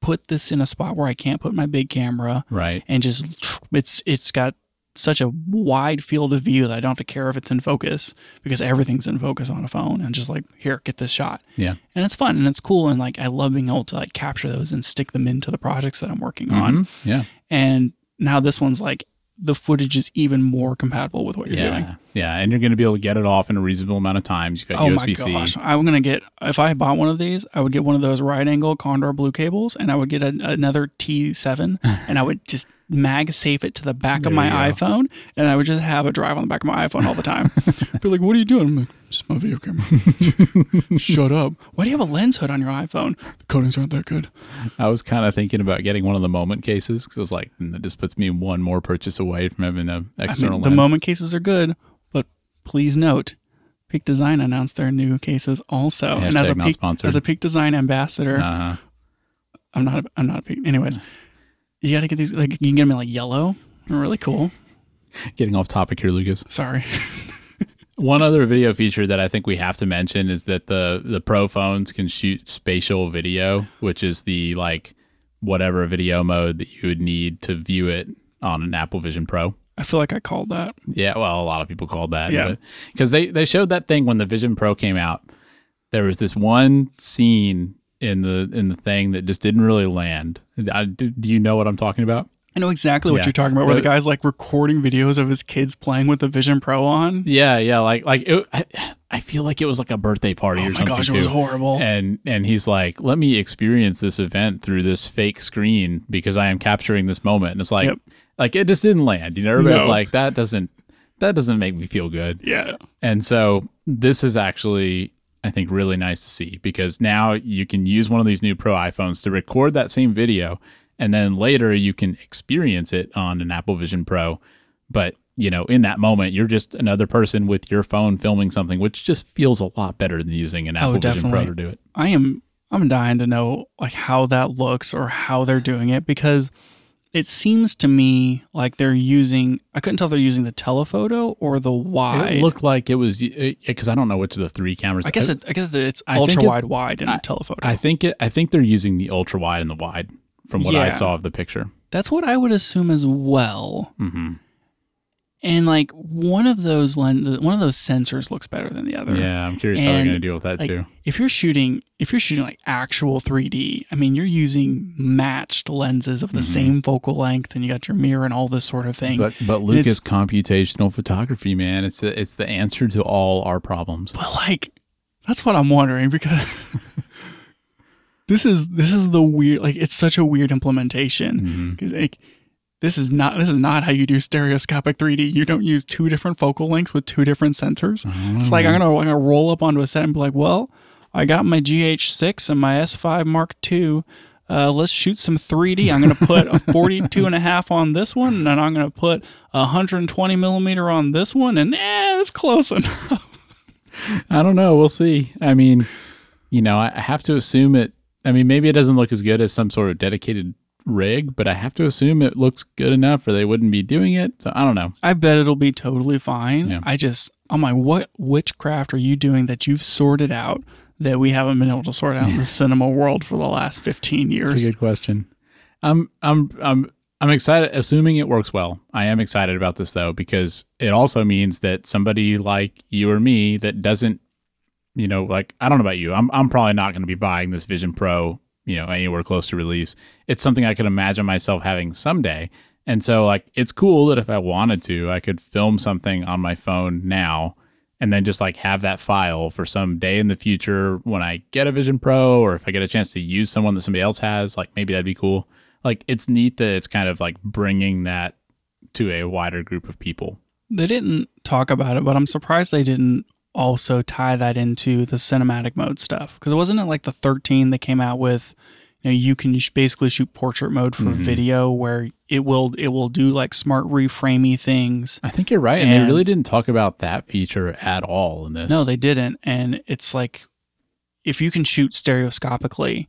put this in a spot where I can't put my big camera, Right. and just it's it's got such a wide field of view that I don't have to care if it's in focus because everything's in focus on a phone and just like here get this shot Yeah. and it's fun and it's cool and like I love being able to like capture those and stick them into the projects that I'm working on Mhm. Yeah. and now this one's like the footage is even more compatible with what you're yeah. doing. Yeah. And you're going to be able to get it off in a reasonable amount of times. You've got Oh USB my gosh! I'm gonna get if I bought one of these, I would get one of those right angle Kondor Blue cables, and I would get a, another T7, and I would just mag safe it to the back There of my iPhone, and I would just have it drive on the back of my iPhone all the time. Be like, "What are you doing?" "Just my video camera." Shut up! Why do you have a lens hood on your iPhone? The coatings aren't that good. I was kind of thinking about getting one of the moment cases because I was like, "Hmm, that just puts me one more purchase away from having an I external mean, the moment cases are good, but please note, Peak Design announced their new cases also, and as a Peak sponsored. as a Peak Design ambassador, uh-huh. I'm not. A, I'm not a Peak. Anyways, you got to get these. Like you can get them in like yellow. They're really cool. Getting off topic here, Lucas. Sorry. One other video feature that I think we have to mention is that the the Pro phones can shoot spatial video, which is the like whatever video mode that you would need to view it on an Apple Vision Pro. I feel like I called that. Yeah, well, a lot of people called that. Yeah. Because they, they showed that thing when the Vision Pro came out. There was this one scene in the in the thing that just didn't really land. I, do, do you know what I'm talking about? I know exactly what Yeah. you're talking about. Where the guy's like recording videos of his kids playing with the Vision Pro on. Yeah, yeah. Like like it, I, I feel like it was like a birthday party Oh or my something gosh, it too. was horrible. and and he's like, "Let me experience this event through this fake screen because I am capturing this moment." And it's like, Yep. like it just didn't land. You know, everybody's No. like, "That doesn't that doesn't make me feel good." yeah. And so this is actually, I think, really nice to see because now you can use one of these new Pro iPhones to record that same video, and then later you can experience it on an Apple Vision Pro. But you know, in that moment, you're just another person with your phone filming something, which just feels a lot better than using an oh, Apple Vision Pro to do it. I am I'm dying to know like how that looks or how they're doing it because it seems to me like they're using I couldn't tell if they're using the telephoto or the wide. It looked like it was eh, eh, because I don't know which of the three cameras. I guess it, I guess it's ultra it- wide wide and I- telephoto. I think it. I think they're using the ultra wide and the wide from what I saw of the picture. That's what I would assume as well. hmm And like one of those lenses, one of those sensors looks better than the other. Yeah, I'm curious how they're going to deal with that like, too. If you're shooting, if you're shooting like actual 3D, I mean, you're using matched lenses of the Mhm. same focal length, and you got your mirror and all this sort of thing. But but Luke is computational photography, man. It's the, it's the answer to all our problems. But like, that's what I'm wondering because this is this is the weird. Like, it's such a weird implementation because like. This is not this is not how you do stereoscopic 3D. You don't use two different focal lengths with two different sensors. It's like I'm gonna I'm gonna roll up onto a set and be like, well, I got my GH6 and my S5 Mark II. Uh, let's shoot some 3D. I'm gonna put a 42 and a half on this one, and then I'm gonna put a 120 millimeter on this one, and eh, it's close enough. I don't know. We'll see. I mean, you know, I have to assume it. I mean, maybe it doesn't look as good as some sort of dedicated rig, but I have to assume it looks good enough, or they wouldn't be doing it. So I don't know. I bet it'll be totally fine. Yeah. I just, I'm like, what witchcraft are you doing that you've sorted out that we haven't been able to sort out in the cinema world for the last 15 years? That's a good question. I'm I'm I'm I'm excited assuming it works well. I am excited about this though because it also means that somebody like you or me that doesn't you know like I don't know about you. I'm I'm probably not going to be buying this Vision Pro, you know, anywhere close to release. It's something I could imagine myself having someday. And so like it's cool that if I wanted to, I could film something on my phone now and then just like have that file for some day in the future when I get a Vision Pro or if I get a chance to use someone that somebody else has, like maybe that'd be cool. Like it's neat that it's kind of like bringing that to a wider group of people. They didn't talk about it, but I'm surprised they didn't also tie that into the cinematic mode stuff. Because it wasn't it like the 13 that came out with, you know, you can basically shoot portrait mode for Mhm. video where it will it will do like smart reframey things. I think you're right. And, And- they really didn't talk about that feature at all in this. No, they didn't, and it's like if you can shoot stereoscopically,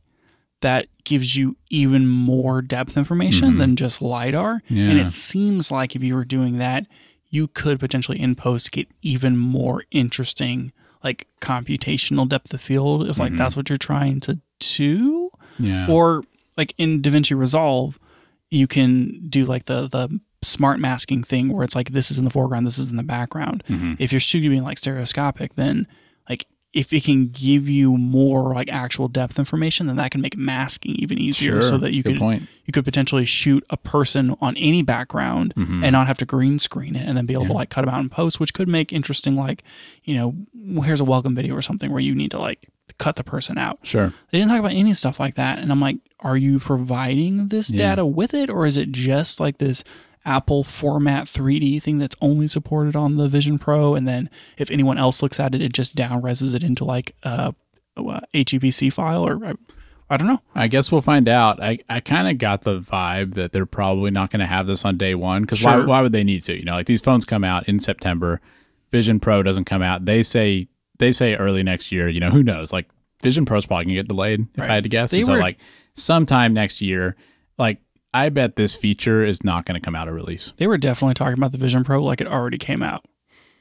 that gives you even more depth information Mhm. than just lidar. yeah. And it seems like if you were doing that, you could potentially in post get even more interesting, like computational depth of field, if like Mhm. that's what you're trying to do. yeah. Or like in DaVinci Resolve, you can do like the the smart masking thing where it's like this is in the foreground, this is in the background. Mhm. If you're shooting like stereoscopic, then if it can give you more like actual depth information, then that can make masking even easier, so that you Good could point. you could potentially shoot a person on any background Mhm. and not have to green screen it and then be able to like cut them out in post, which could make interesting like, you know, here's a welcome video or something where you need to like cut the person out. Sure. They didn't talk about any stuff like that. And I'm like, are you providing this Yeah. data with it or is it just like this Apple format 3D thing that's only supported on the Vision Pro? And then if anyone else looks at it, it just down reses it into like a, a HEVC file or I, I don't know. I guess we'll find out. I, I kind of got the vibe that they're probably not going to have this on day one because why, Sure. why would they need to? You know, like these phones come out in September, Vision Pro doesn't come out. They say they say early next year. You know, who knows? Like Vision Pro's probably gonna get delayed if Right. I had to guess. So like sometime next year, like I bet this feature is not going to come out of release. They were definitely talking about the Vision Pro like it already came out.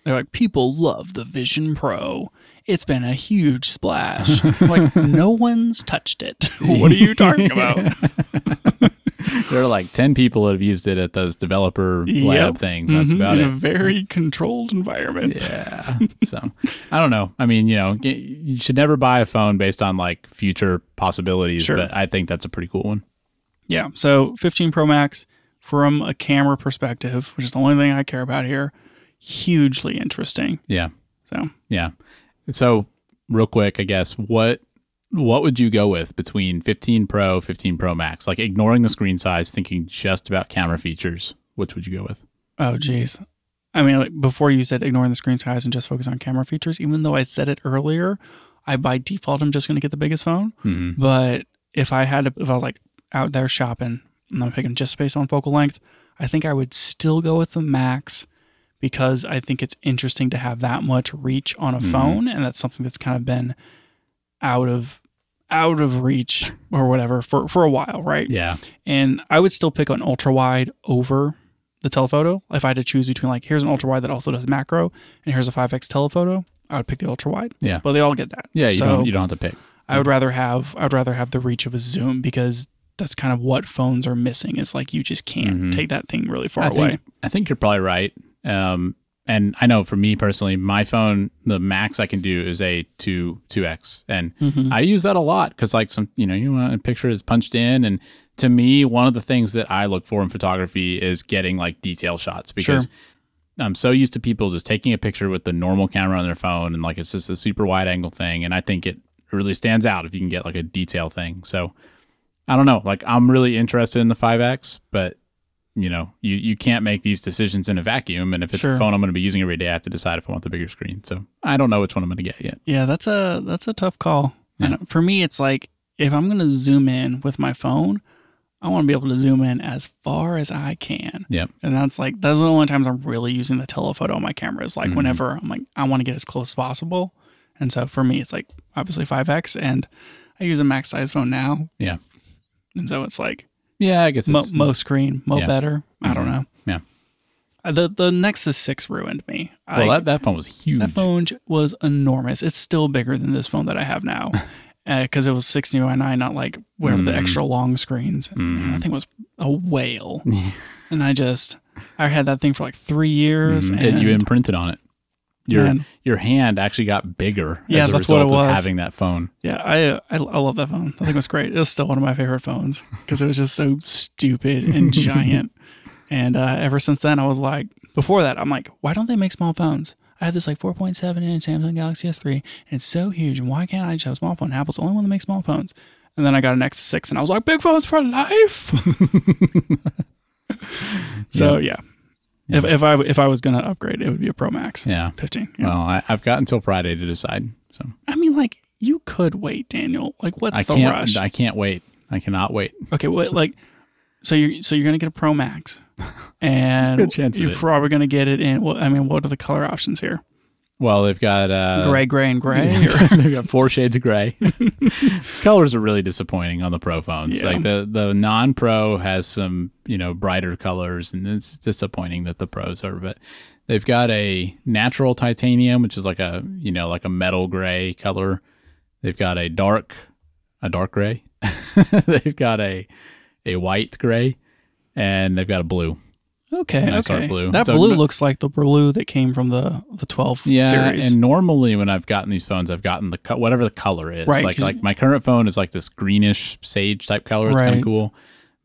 They're like, people love the Vision Pro. It's been a huge splash. like, no one's touched it. what are you talking about? there are like ten people that have used it at those developer lab things. That's Mhm, about in it. a very controlled environment. Yeah. so I don't know. I mean, you know, you should never buy a phone based on like future possibilities, Sure. but I think that's a pretty cool one. Yeah. So 15 Pro Max, from a camera perspective, which is the only thing I care about here, hugely interesting. Yeah. So Yeah. So real quick, I guess what what would you go with between 15 Pro, 15 Pro Max? Like ignoring the screen size, thinking just about camera features, which would you go with? Oh, geez. I mean, like before you said ignoring the screen size and just focus on camera features, even though I said it earlier, I by default I'm just going to get the biggest phone. Mhm. But if I had to, if I was like out there shopping and I'm picking just based on focal length, I think I would still go with the Max because I think it's interesting to have that much reach on a Mhm. phone, and that's something that's kind of been out of out of reach or whatever for for a while, right? Yeah. And I would still pick an ultra wide over the telephoto. If I had to choose between like here's an ultra wide that also does macro and here's a 5x telephoto, I would pick the ultra wide. Yeah. But they all get that. Yeah. You So- don't you don't have to pick. I would rather have I would rather have the reach of a zoom because that's kind of what phones are missing. Is like you just can't Mhm. take that thing really far I away. think I think you're probably right. Um, and I know for me personally, my phone, the max I can do is a two two x, and Mhm. I use that a lot because like some you know you want a picture is punched in, and to me one of the things that I look for in photography is getting like detail shots because. I'm so used to people just taking a picture with the normal camera on their phone and like it's just a super wide angle thing. And I think it really stands out if you can get like a detail thing. So I don't know. Like I'm really interested in the 5X, but you know, you, you can't make these decisions in a vacuum. And if it's Sure. a phone I'm going to be using every day, I have to decide if I want the bigger screen. So I don't know which one I'm going to get yet. Yeah, that's a that's a tough call. Yeah. And for me, it's like if I'm gonna zoom in with my phone, I want to be able to zoom in as far as I can. Yep. And that's like those are the only times I'm really using the telephoto on my camera. Is like Mhm. whenever I'm like I want to get as close as possible. And so for me, it's like obviously 5x, and I use a max size phone now. Yeah. And so it's like Yeah, I guess mo, it's, mo screen, mo Yeah. better. I don't Mhm. know. Yeah. Uh, The the Nexus Six ruined me. well, I- that, that phone was huge. that phone was enormous. It's still bigger than this phone that I have now because it was 60 by 9, not like whatever the Mhm. extra long screens. Mhm. that thing was a whale. and I just, I had that thing for like three years. Mhm. And It- you imprinted on it. Your man, your hand actually got bigger Yeah, as a that's what it result of was. having that phone. yeah, I, I, I love that phone. That thing was great. It was still one of my favorite phones because it was just so stupid and giant. And uh, ever since then, I was like, before that, I'm like, why don't they make small phones? I have this like 4.7 inch Samsung Galaxy S3, and it's so huge. And why can't I just have a small phone? Apple's the only one that makes small phones. And then I got an Nexus 6, and I was like, big phones for life. so yeah, If, if I if I was gonna upgrade, it would be a Pro Max Yeah. 15. yeah. Well, I, I've got until Friday to decide. So I mean, like you could wait, Daniel. Like, what's I the can't. rush? I can't wait. I cannot wait. Okay, what like so you're so you're gonna get a Pro Max, and you're probably gonna get it in. Well, I mean, what are the color options here? Well, they've got uh, gray, gray, and gray. They've got four shades of gray. Colors are really disappointing on the Pro phones. Yeah. Like the the non Pro has some you know brighter colors, and it's disappointing that the Pros are. But they've got a natural titanium, which is like a you know like a metal gray color. They've got a dark a dark gray. they've got a a white gray, and they've got a blue. Okay, Nice okay. blue. That So blue no- looks like the blue that came from the the 12 Yeah, series. and normally when I've gotten these phones, I've gotten the co- whatever the color is. Right, Like like my current phone is like this greenish sage type color. It's kind of cool,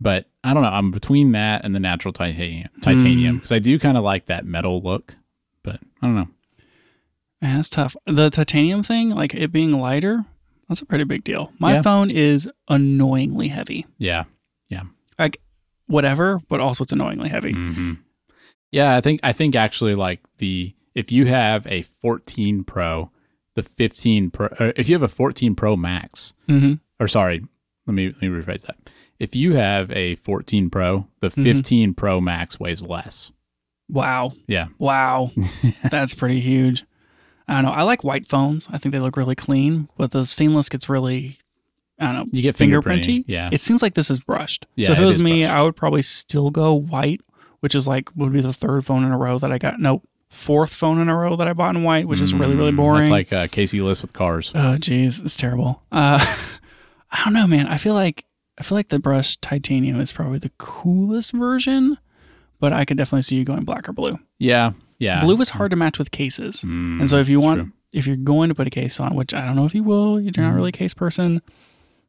but I don't know. I'm between that and the natural titanium titanium Mm. because I do kind of like that metal look. But I don't know. Man, that's tough. The titanium thing, like it being lighter, that's a pretty big deal. My Yeah. phone is annoyingly heavy. Yeah, yeah, Like whatever, but also it's annoyingly heavy. hmm yeah. I think I think actually like the if you have a 14 Pro, the 15 Pro, or if you have a 14 Pro Max, Mm-hmm. or sorry, let me let me rephrase that. If you have a 14 Pro, the Mhm. 15 Pro Max weighs less. Wow. Yeah. Wow. That's pretty huge. I don't know. I like white phones. I think they look really clean, but the stainless gets really, I don't know, You get fingerprinty. Yeah. It seems like this is brushed. Yeah, so if it it was me, brushed. I would probably still go white, which is like would be the third phone in a row that I got. No, fourth phone in a row that I bought in white, which is really really Mm, boring. It's like uh, Casey List with cars. oh jeez, it's terrible. Uh, I don't know, man. I feel like I feel like the brushed titanium is probably the coolest version, but I could definitely see you going black or blue. Yeah. Yeah. Blue is hard to match with cases. Mm, And so if you want, true. if you're going to put a case on, which I don't know if you will, you're not Mhm. really a case person,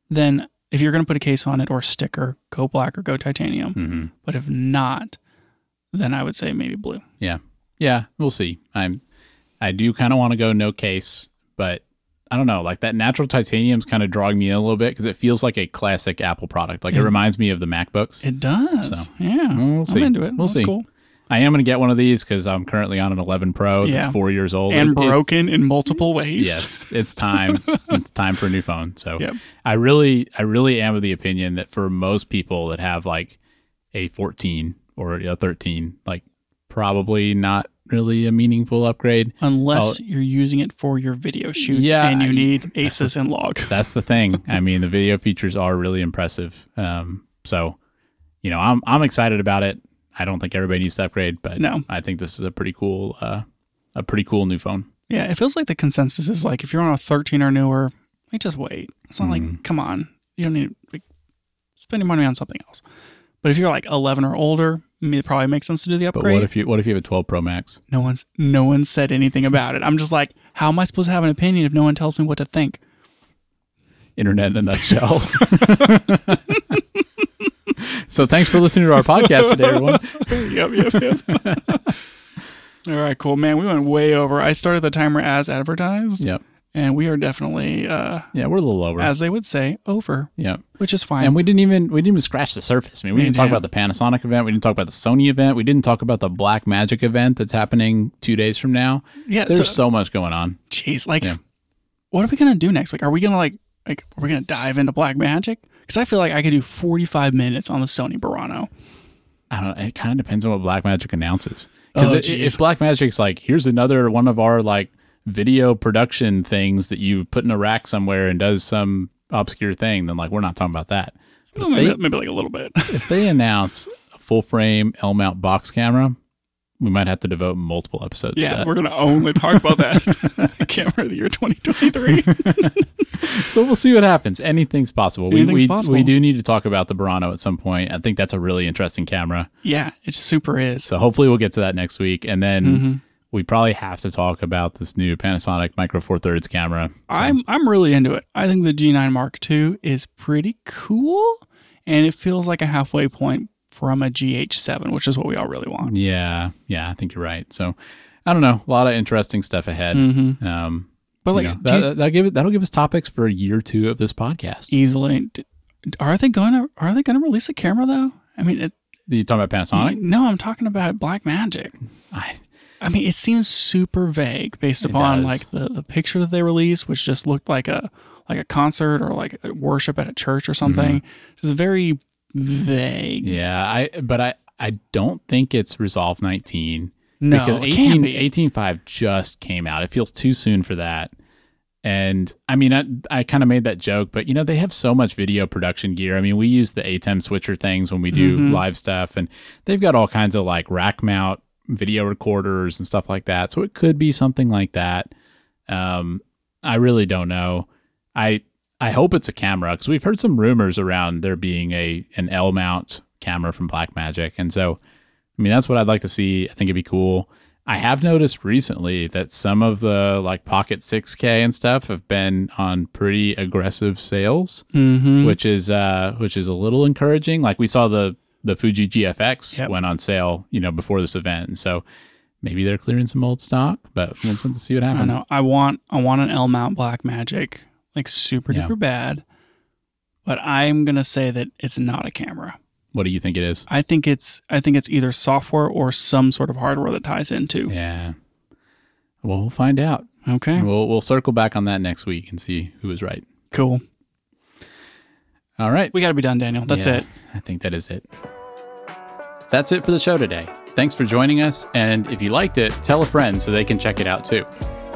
then if you're going to put a case on it or sticker, go black or go titanium. Mhm. But if not, then I would say maybe blue. Yeah, Yeah, we'll see. I'm I do kind of want to go no case, but I don't know. Like that natural titanium's kind of drawing me in a little bit because it feels like a classic Apple product. Like it Yeah. reminds me of the MacBooks. It does. So, yeah. we'll see. I'm into it. We'll That's see. cool. I am going to get one of these because I'm currently on an 11 Pro that's Yeah. four years old And It- broken in multiple ways. Yes, it's time. it's time for a new phone. So Yep. I really, I really am of the opinion that for most people that have like a 14 or a 13, like probably not really a meaningful upgrade. Unless you're using it for your video shoots Yeah, and you I- need ACES and log. That's the thing. I mean, the video features are really impressive. Um, so, you know, I'm I'm excited about it. I don't think everybody needs to upgrade, but No. I think this is a pretty cool, uh, a pretty cool new phone. Yeah, it feels like the consensus is like if you're on a 13 or newer, like just wait. It's not Mhm. like come on, you don't need like spend your money on something else. But if you're like 11 or older, it probably makes sense to do the But upgrade. what if you what if you have a 12 Pro Max? no one's no one said anything about it. I'm just like, how am I supposed to have an opinion if no one tells me what to think? Internet in a nutshell. so thanks for listening to our podcast today, everyone. yep, yep, yep. All right, cool, man. We went way over. I started the timer as advertised, Yep. and we are definitely, uh, Yeah, we're a little over. as they would say, over, yep. which is fine. And we didn't even we didn't even scratch the surface. I mean, we We didn't talk didn't. about the Panasonic event. We didn't talk about the Sony event. We didn't talk about the Black Magic event that's happening two days from now. yeah, There's so, so, much going on. jeez, like, Yeah. what are we gonna do next week? Are we gonna like, like, are we gonna dive into Black Magic? Because I feel like I could do 45 minutes on the Sony Burano. I don't. know. It kind of depends on what Black Magic announces. Because Oh, if Black Magic's like, here's another one of our like video production things that you put in a rack somewhere and does some obscure thing, then like we're not talking about that. Well, maybe, they, maybe like a little bit. if they announce a full frame L mount box camera, we might have to devote multiple episodes to yeah, we're gonna only talk about that camera of the year 2023. So we'll see what happens. Anything's possible. We, Anything's we, possible. we do need to talk about the Burano at some point. I think that's a really interesting camera. yeah, it super is. So hopefully we'll get to that next week. And then Mhm. we probably have to talk about this new Panasonic Micro Four Thirds camera. So, I'm I'm really into it. I think the G9 Mark II is pretty cool, and it feels like a halfway point from a GH7, which is what we all really want. yeah, yeah, I think you're right. So I don't know. A lot of interesting stuff ahead. Mm-hmm. Um, But you like know, that, you- that'll give it, that'll give us topics for a year two of this podcast. easily, are they going to are they going to release a camera though? I mean, it, you talking about Panasonic? no, I'm talking about Black Magic. I, I mean, it seems super vague based upon like the, the picture that they released, which just looked like a like a concert or like a worship at a church or something. Just very vague. Mm-hmm. yeah, I but I I don't think it's Resolve 19. No, because it can't 18, be. 18.5 just came out. It feels too soon for that. And I mean, I, I kind of made that joke, but you know, they have so much video production gear. I mean, we use the ATEM switcher things when we do Mhm. live stuff, and they've got all kinds of like rack mount video recorders and stuff like that. So it could be something like that. Um, I really don't know. I I hope it's a camera because we've heard some rumors around there being a an L mount camera from Blackmagic, and so I mean that's what I'd like to see. I think it'd be cool. I have noticed recently that some of the like Pocket 6K and stuff have been on pretty aggressive sales, Mm-hmm. which is uh which is a little encouraging. Like we saw the the Fuji GFX Yep. went on sale, you know, before this event, and so maybe they're clearing some old stock. But we'll just have to see what I happens. know. I want I want an L mount Black Magic, like super Yeah. duper bad. But I'm gonna say that it's not a camera. What do you think it is? I think it's I think it's either software or some sort of hardware that ties into. Yeah. Well, we'll find out. Okay. We'll we'll circle back on that next week and see who was right. Cool. All right. We gotta be done, Daniel. That's Yeah, it. I think that is it. That's it for the show today. Thanks for joining us. And if you liked it, tell a friend so they can check it out too.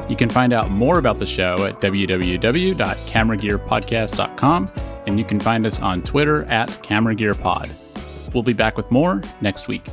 You can find out more about the show at www.cameragearpodcast.com and you can find us on Twitter at CameraGearPod. We'll be back with more next week.